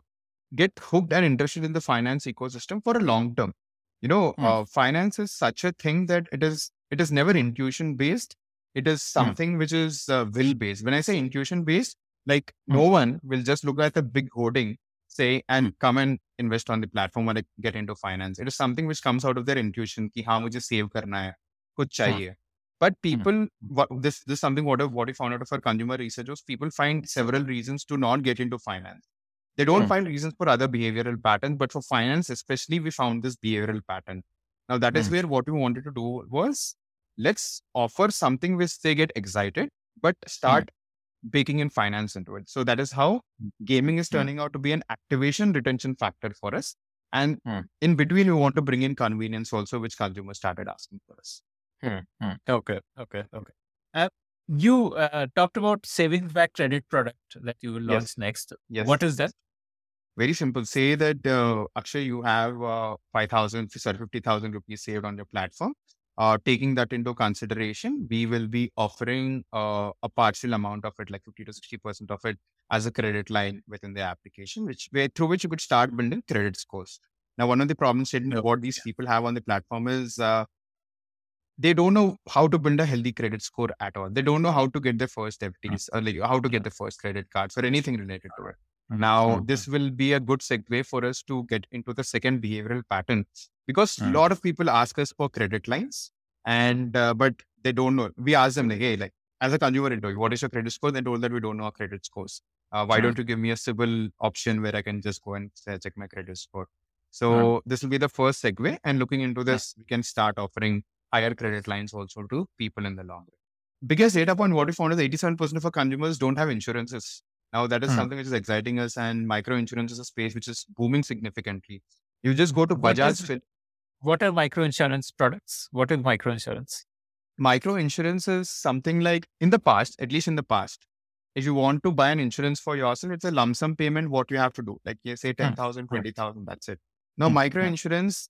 [SPEAKER 1] get hooked and interested in the finance ecosystem for a long term. You know mm. uh, finance is such a thing that it is it is never intuition based it is hmm. something mm. which is uh, will based when i say intuition based like mm. no hmm. one will just look at the big hoarding say and hmm. come and invest on the platform when they get into finance. It is something which comes out of their intuition ki ha mujhe save karna hai kuch chahiye. But people what, this this is something what what we found out of our consumer research was people find several reasons to not get into finance they don't mm. find reasons for other behavioral patterns, but for finance, especially, we found this behavioral pattern. Now, that is mm. where what we wanted to do was let's offer something which they get excited, but start mm. baking in finance into it. So that is how gaming is turning out to be an activation retention factor for us. And in between, we want to bring in convenience also, which consumers started asking for us.
[SPEAKER 3] Okay, okay, okay. Uh, you uh, talked about savings back credit product that you will launch yes. next. Yes. What is that?
[SPEAKER 1] Very simple. Say that, uh, Akshay, you have uh, 5,000, sorry, 50,000 rupees saved on your platform. Uh, taking that into consideration, we will be offering uh, a partial amount of it, like 50 to 60% of it as a credit line within the application, which way, through which you could start building credit scores. Now, one of the problems stated what these people have on the platform is uh, they don't know how to build a healthy credit score at all. They don't know how to get their first FTs or like how to get the first credit cards or anything related to it. Now, this will be a good segue for us to get into the second behavioral pattern because a lot of people ask us for credit lines, and uh, but they don't know. We ask them like, hey, like as a consumer interview, what is your credit score? They told that we don't know our credit scores. Uh, why mm-hmm. don't you give me a CIBIL option where I can just go and check my credit score? So this will be the first segue, and looking into this, we can start offering higher credit lines also to people in the long run. Biggest data point what we found is 87% of our consumers don't have insurances. Now that is hmm. something which is exciting us, and micro insurance is a space which is booming significantly. You just go to Bajaj. What, is,
[SPEAKER 3] what are micro insurance products? What is micro insurance?
[SPEAKER 1] Micro insurance is something like in the past, at least in the past, if you want to buy an insurance for yourself, it's a lump sum payment. What you have to do, like you say, 10,000, hmm. 20,000, that's it. Now, hmm. micro insurance,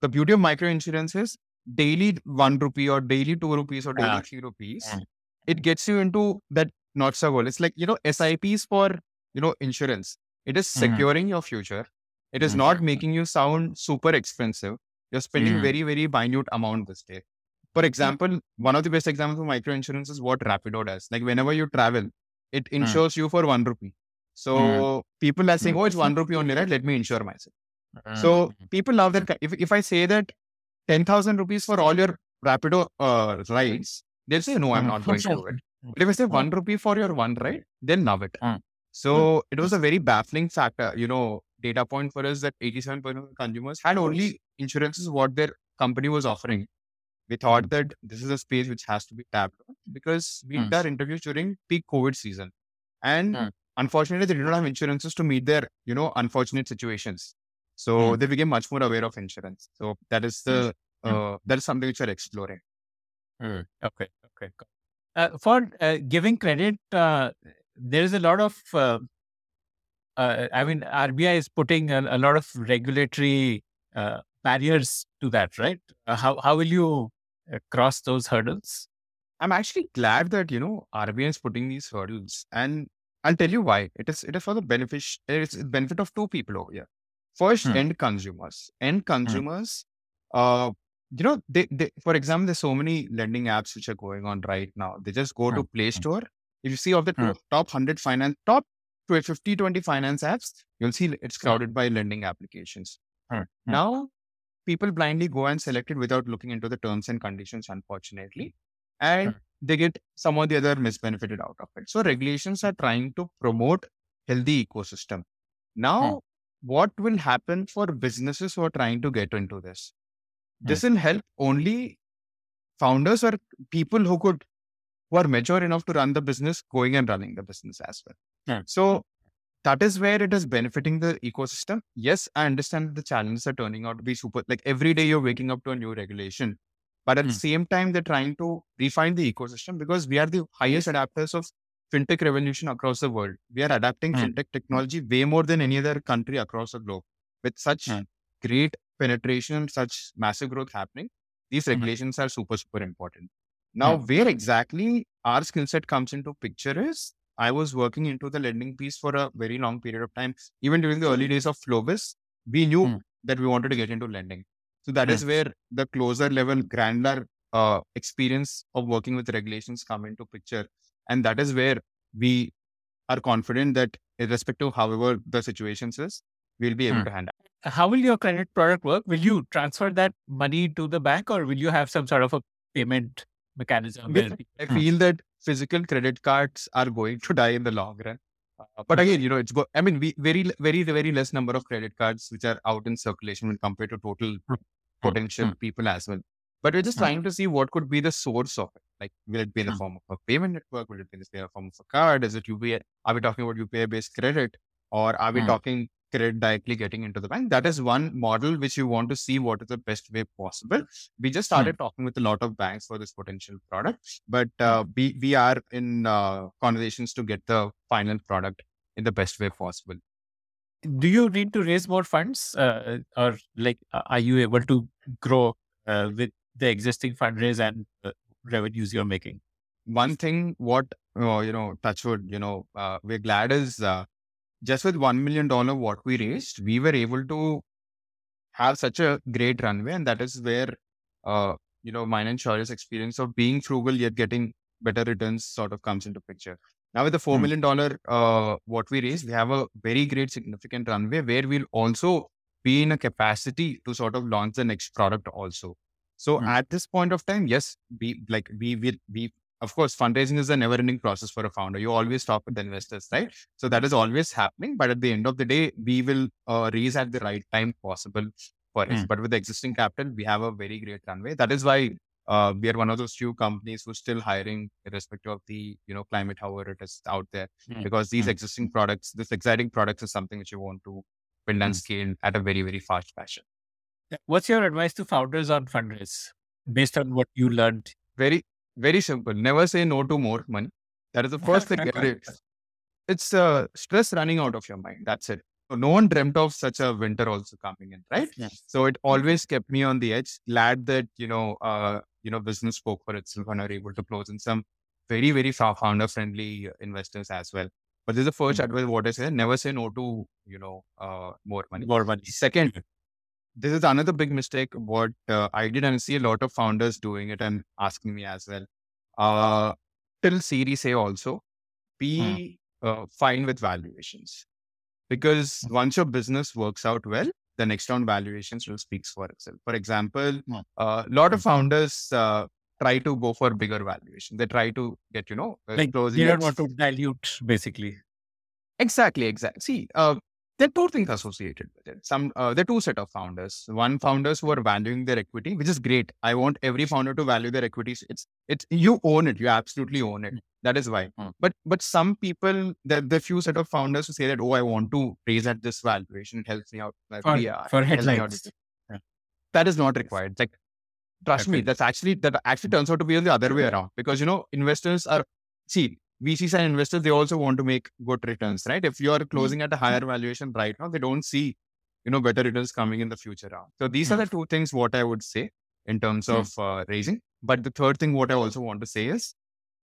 [SPEAKER 1] the beauty of micro insurance is daily one rupee or daily two rupees or daily yeah. three rupees. It gets you into that not so well. It's like, you know, SIPs for, you know, insurance. It is mm-hmm. securing mm-hmm. your future. It is mm-hmm. not making you sound super expensive. You're spending mm-hmm. very, very minute amount this day. For example, one of the best examples of micro insurance is what Rapido does. Like whenever you travel, it mm. insures you for one rupee. So mm. people are saying, oh, it's one rupee only, right? Let me insure myself. So mm. people love that. If, if I say that 10,000 rupees for all your Rapido uh, rides, they'll say, no, I'm not going to do it. But if I say one rupee for your one ride, they'll love it. Mm. So it was a very baffling factor, uh, you know, data point for us that 87% of consumers had only insurances what their company was offering. We thought that this is a space which has to be tapped because we did our interviews during peak COVID season. And unfortunately, they did not have insurances to meet their, you know, unfortunate situations. So they became much more aware of insurance. So that is the, uh, that is something which we're exploring.
[SPEAKER 3] Okay. Okay. Uh, for uh, giving credit, uh, there is a lot of, uh, uh, I mean, RBI is putting a, a lot of regulatory uh, barriers to that, right? Uh, how how will you cross those hurdles?
[SPEAKER 1] I'm actually glad that you know RBI is putting these hurdles, and I'll tell you why. It is it is for the benefit. It's the benefit of two people over here. First, hmm. end consumers. End hmm. consumers. Hmm. You know, they, they for example, there's so many lending apps which are going on right now. They just go hmm. to Play hmm. Store. If you see of the hmm. top 100 finance, top 50, 20 finance apps, you'll see it's crowded by lending applications. Now, people blindly go and select it without looking into the terms and conditions, unfortunately. And they get some or the other misbenefited out of it. So regulations are trying to promote healthy ecosystem. Now, what will happen for businesses who are trying to get into this? This will help only founders or people who could who are mature enough to run the business going and running the business as well. So that is where it is benefiting the ecosystem. Yes, I understand the challenges are turning out to be super. Like every day you're waking up to a new regulation, but at mm. the same time they're trying to refine the ecosystem because we are the highest adapters of fintech revolution across the world. We are adapting mm. fintech technology way more than any other country across the globe. With such mm. great penetration, such massive growth happening, these mm-hmm. regulations are super, super important. Now, where exactly our skill set comes into picture is I was working into the lending piece for a very long period of time. Even during the early days of FloBiz, we knew mm. that we wanted to get into lending. So that is where the closer level, granular uh, experience of working with regulations come into picture. And that is where we are confident that irrespective of however the situations is, we'll be able hmm. to handle.
[SPEAKER 3] How will your credit product work? Will you transfer that money to the bank or will you have some sort of a payment mechanism?
[SPEAKER 1] I hmm. feel that physical credit cards are going to die in the long run. Uh, but again, you know, it's go- I mean, we very, very, very less number of credit cards which are out in circulation when compared to total hmm. potential people as well. But we're just trying to see what could be the source of it. Like, will it be in the form of a payment network? Will it be in the form of a card? Is it UPI? Are we talking about UPI based credit? Or are we talking credit directly getting into the bank? That is one model which you want to see what is the best way possible. We just started mm. talking with a lot of banks for this potential product, but uh, we, we are in uh, conversations to get the final product in the best way possible.
[SPEAKER 3] Do you need to raise more funds, uh, or like, are you able to grow uh, with the existing fundraise and revenues you're making?
[SPEAKER 1] One thing, what uh, you know, Touchwood, you know, uh, we're glad is uh, just with one million dollar what we raised, we were able to have such a great runway, and that is where uh, you know mine and Shaurya's experience of being frugal yet getting better returns sort of comes into picture. Now with the four hmm. million dollar uh, what we raised, we have a very great significant runway where we'll also be in a capacity to sort of launch the next product also. So mm. at this point of time, yes, we like we we we of course fundraising is a never ending process for a founder. You always talk with the investors, right? So that is always happening. But at the end of the day, we will uh, raise at the right time possible for mm. us. But with the existing capital, we have a very great runway. That is why uh, we are one of those few companies who's still hiring irrespective of the you know climate however it is out there mm. because these mm. existing products this exciting products is something which you want to build and mm. scale at a very very fast fashion
[SPEAKER 3] What's your advice to founders on fundraise based on what you learned?
[SPEAKER 1] Very, very simple. Never say no to more money. That is the first thing. It's uh, stress running out of your mind. That's it. No one dreamt of such a winter also coming in, right? Yes. So it always kept me on the edge. Glad that you know, uh, you know, business spoke for itself and are able to close in some very, very founder friendly investors as well. But this is the 1st mm-hmm. advice. What I say: never say no to you know uh, more money.
[SPEAKER 3] More money.
[SPEAKER 1] Second, this is another big mistake what uh, i did and see a lot of founders doing it and asking me as well uh, till series a also be hmm. uh, fine with valuations because hmm. once your business works out well the next round valuations will speak for itself for example a hmm. uh, lot of hmm. founders uh, try to go for bigger valuation they try to get you know
[SPEAKER 3] uh, like they don't want to dilute basically
[SPEAKER 1] exactly exactly see there are two things associated with it. Some uh, there are two set of founders. One founders who are valuing their equity, which is great. I want every founder to value their equities. It's it's you own it. You absolutely own it. That is why. Mm. But but some people, there the few set of founders who say that oh, I want to raise at this valuation. It helps me out.
[SPEAKER 3] For, PR, for headlines.
[SPEAKER 1] Yeah. That is not required. Like trust me, that's actually that actually turns out to be the other way around because you know investors are see VCs and investors, they also want to make good returns, right? If you're mm-hmm. closing at a higher valuation right now, they don't see you know, better returns coming in the future round. So these are the two things what I would say in terms of uh, raising. But the third thing what I also want to say is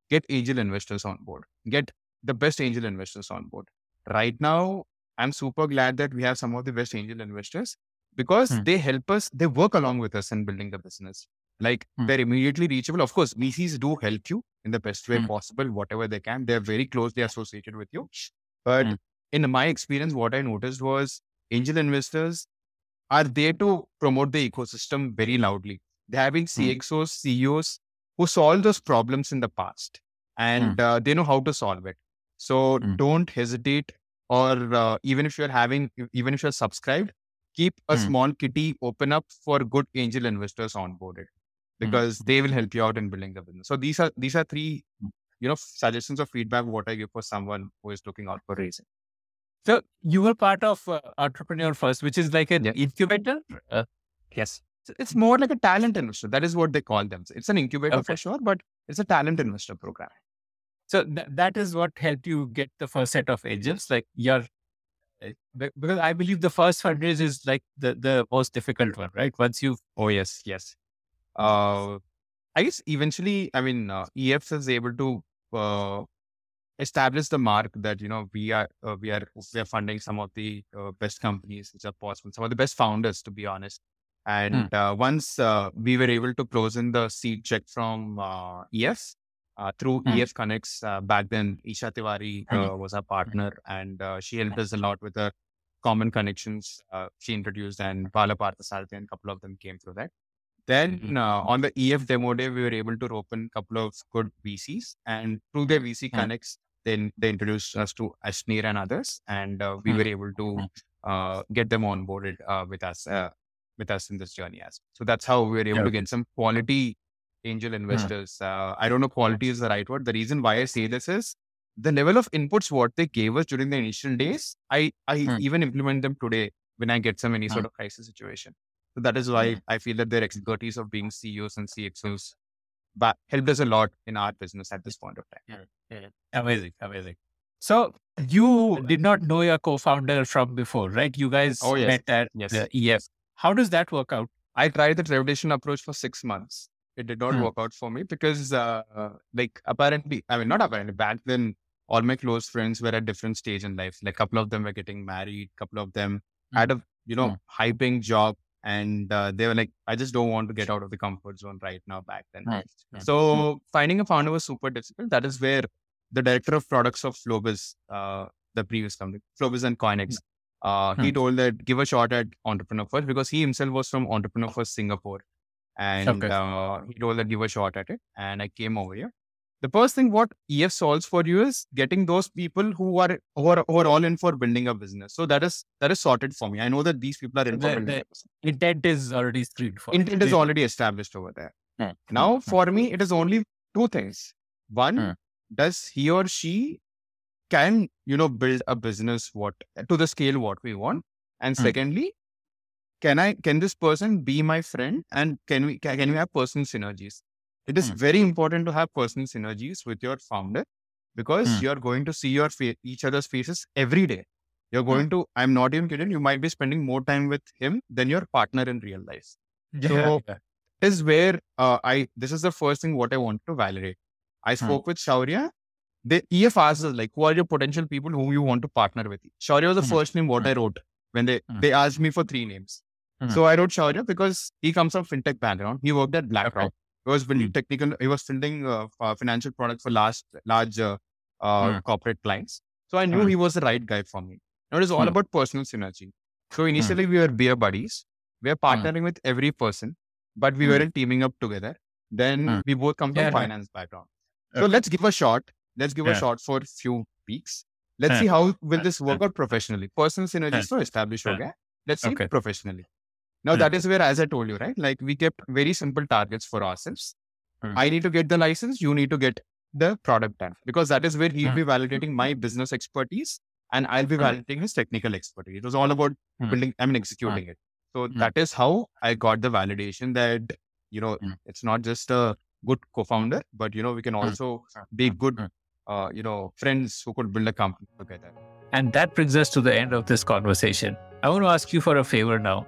[SPEAKER 1] get angel investors on board. Get the best angel investors on board. Right now, I'm super glad that we have some of the best angel investors because hmm. they help us, they work along with us in building the business. Like hmm. they're immediately reachable. Of course, VCs do help you in the best way hmm. possible, whatever they can. They're very closely associated with you. But hmm. in my experience, what I noticed was angel investors are there to promote the ecosystem very loudly. They're having CXOs, CEOs who solved those problems in the past and uh, they know how to solve it. So don't hesitate or uh, even if you're having, even if you're subscribed, keep a mm. small kitty open up for good angel investors onboarded because mm. they will help you out in building the business. So these are these are three, hmm. you know, suggestions of feedback what I give for someone who is looking out for raising.
[SPEAKER 3] So you were part of uh, Entrepreneur First, which is like an yeah. incubator. Uh,
[SPEAKER 1] yes, it's more like a talent investor. That is what they call them. It's an incubator okay. for sure, but it's a talent investor program.
[SPEAKER 3] So th- that is what helped you get the first set of angels. Like your, eh, because I believe the first fundraise is like the, the most difficult one, right? Once you.
[SPEAKER 1] Oh, yes, yes. Uh, I guess eventually, I mean, uh, EF is able to uh, establish the mark that, you know, we are, uh, we are, we are funding some of the uh, best companies which are possible, some of the best founders, to be honest. And mm. once uh, we were able to close in the seed check from EF, uh, through mm. EF Connects. Uh, back then, Isha Tiwari uh, was our partner, and uh, she helped us a lot with the common connections uh, she introduced, and Bala Parthasarathy and a couple of them came through that. Then mm-hmm. Uh, on the EF demo day, we were able to open a couple of good VCs, and through their VC mm. Connects, then they introduced us to Ashneer and others, and we mm. were able to mm. get them onboarded with us. with us in this journey as so that's how we were able yeah. to get some quality angel investors. Uh, I don't know quality is the right word. The reason why I say this is the level of inputs what they gave us during the initial days. I I even implement them today when I get some any sort of crisis situation. So that is why. I feel that their expertise of being CEOs and CXOs but helped us a lot in our business at this point of time.
[SPEAKER 3] Yeah. Amazing, amazing. So you did not know your co-founder from before, right? You guys oh, yes. met at yes. the EF. How does that work out?
[SPEAKER 1] I tried the revelation approach for six months it did not hmm. work out for me because uh, like apparently i mean not apparently back then all my close friends were at different stage in life like a couple of them were getting married A couple of them hmm. had a you know hmm. high paying job and uh, they were like i just don't want to get out of the comfort zone right now back then hmm. so finding a founder was super difficult that is where the director of products of FloBiz uh, the previous company FloBiz and Koinex uh, he told that give a shot at entrepreneur first because he himself was from entrepreneur first singapore and okay. uh, he told that give a shot at it. And I came over here. The first thing what EF solves for you is getting those people who are who are, who are all in for building a business. So that is that is sorted for me. I know that these people are in for building
[SPEAKER 3] the intent is already screened for.
[SPEAKER 1] Intent is already established over there. Hmm. Now, hmm. for me, it is only two things. One, hmm. does he or she can you know build a business what to the scale what we want, and secondly, can I can this person be my friend and can we can, can we have personal synergies? It is mm. very important to have personal synergies with your founder because mm. you're going to see your fa- each other's faces every day. You're hmm. going mm. to, I'm not even kidding, you might be spending more time with him than your partner in real life. Yeah. So yeah. is where uh, I, this is the first thing what I want to validate. I hmm. spoke with Shaurya. The EF asked us, like, who are your potential people whom you want to partner with? Shaurya was the hmm. first name what I wrote when they, they asked me for three names. So I wrote Shaurya because he comes from fintech background. He worked at BlackRock. Okay. He was building mm-hmm. technical. He was building uh, uh, financial products for large, large uh, mm-hmm. corporate clients. So I knew hmm. he was the right guy for me. Now it is all hmm. about personal synergy. So hmm. initially we were beer buddies. We are partnering with every person, but we weren't teaming up together. Then we both come from yeah, finance background. So okay. let's give a shot. Let's give yeah. a shot for a few weeks. Let's see how will this work out professionally. Personal synergy so established. Okay. Let's see okay. professionally. Now, mm. that hmm. is where, as I told you, right? Like we kept very simple targets for ourselves. Mm. I need to get the license, you need to get the product done because that is where he'll mm. be validating my business expertise and I'll be hmm. validating his technical expertise. It was all about hmm. building, I mean, executing it. So that is how I got the validation that, you know, it's not just a good co founder, but, you know, we can also be good, uh, you know, friends who could build a company together.
[SPEAKER 3] And that brings us to the end of this conversation. I want to ask you for a favor now.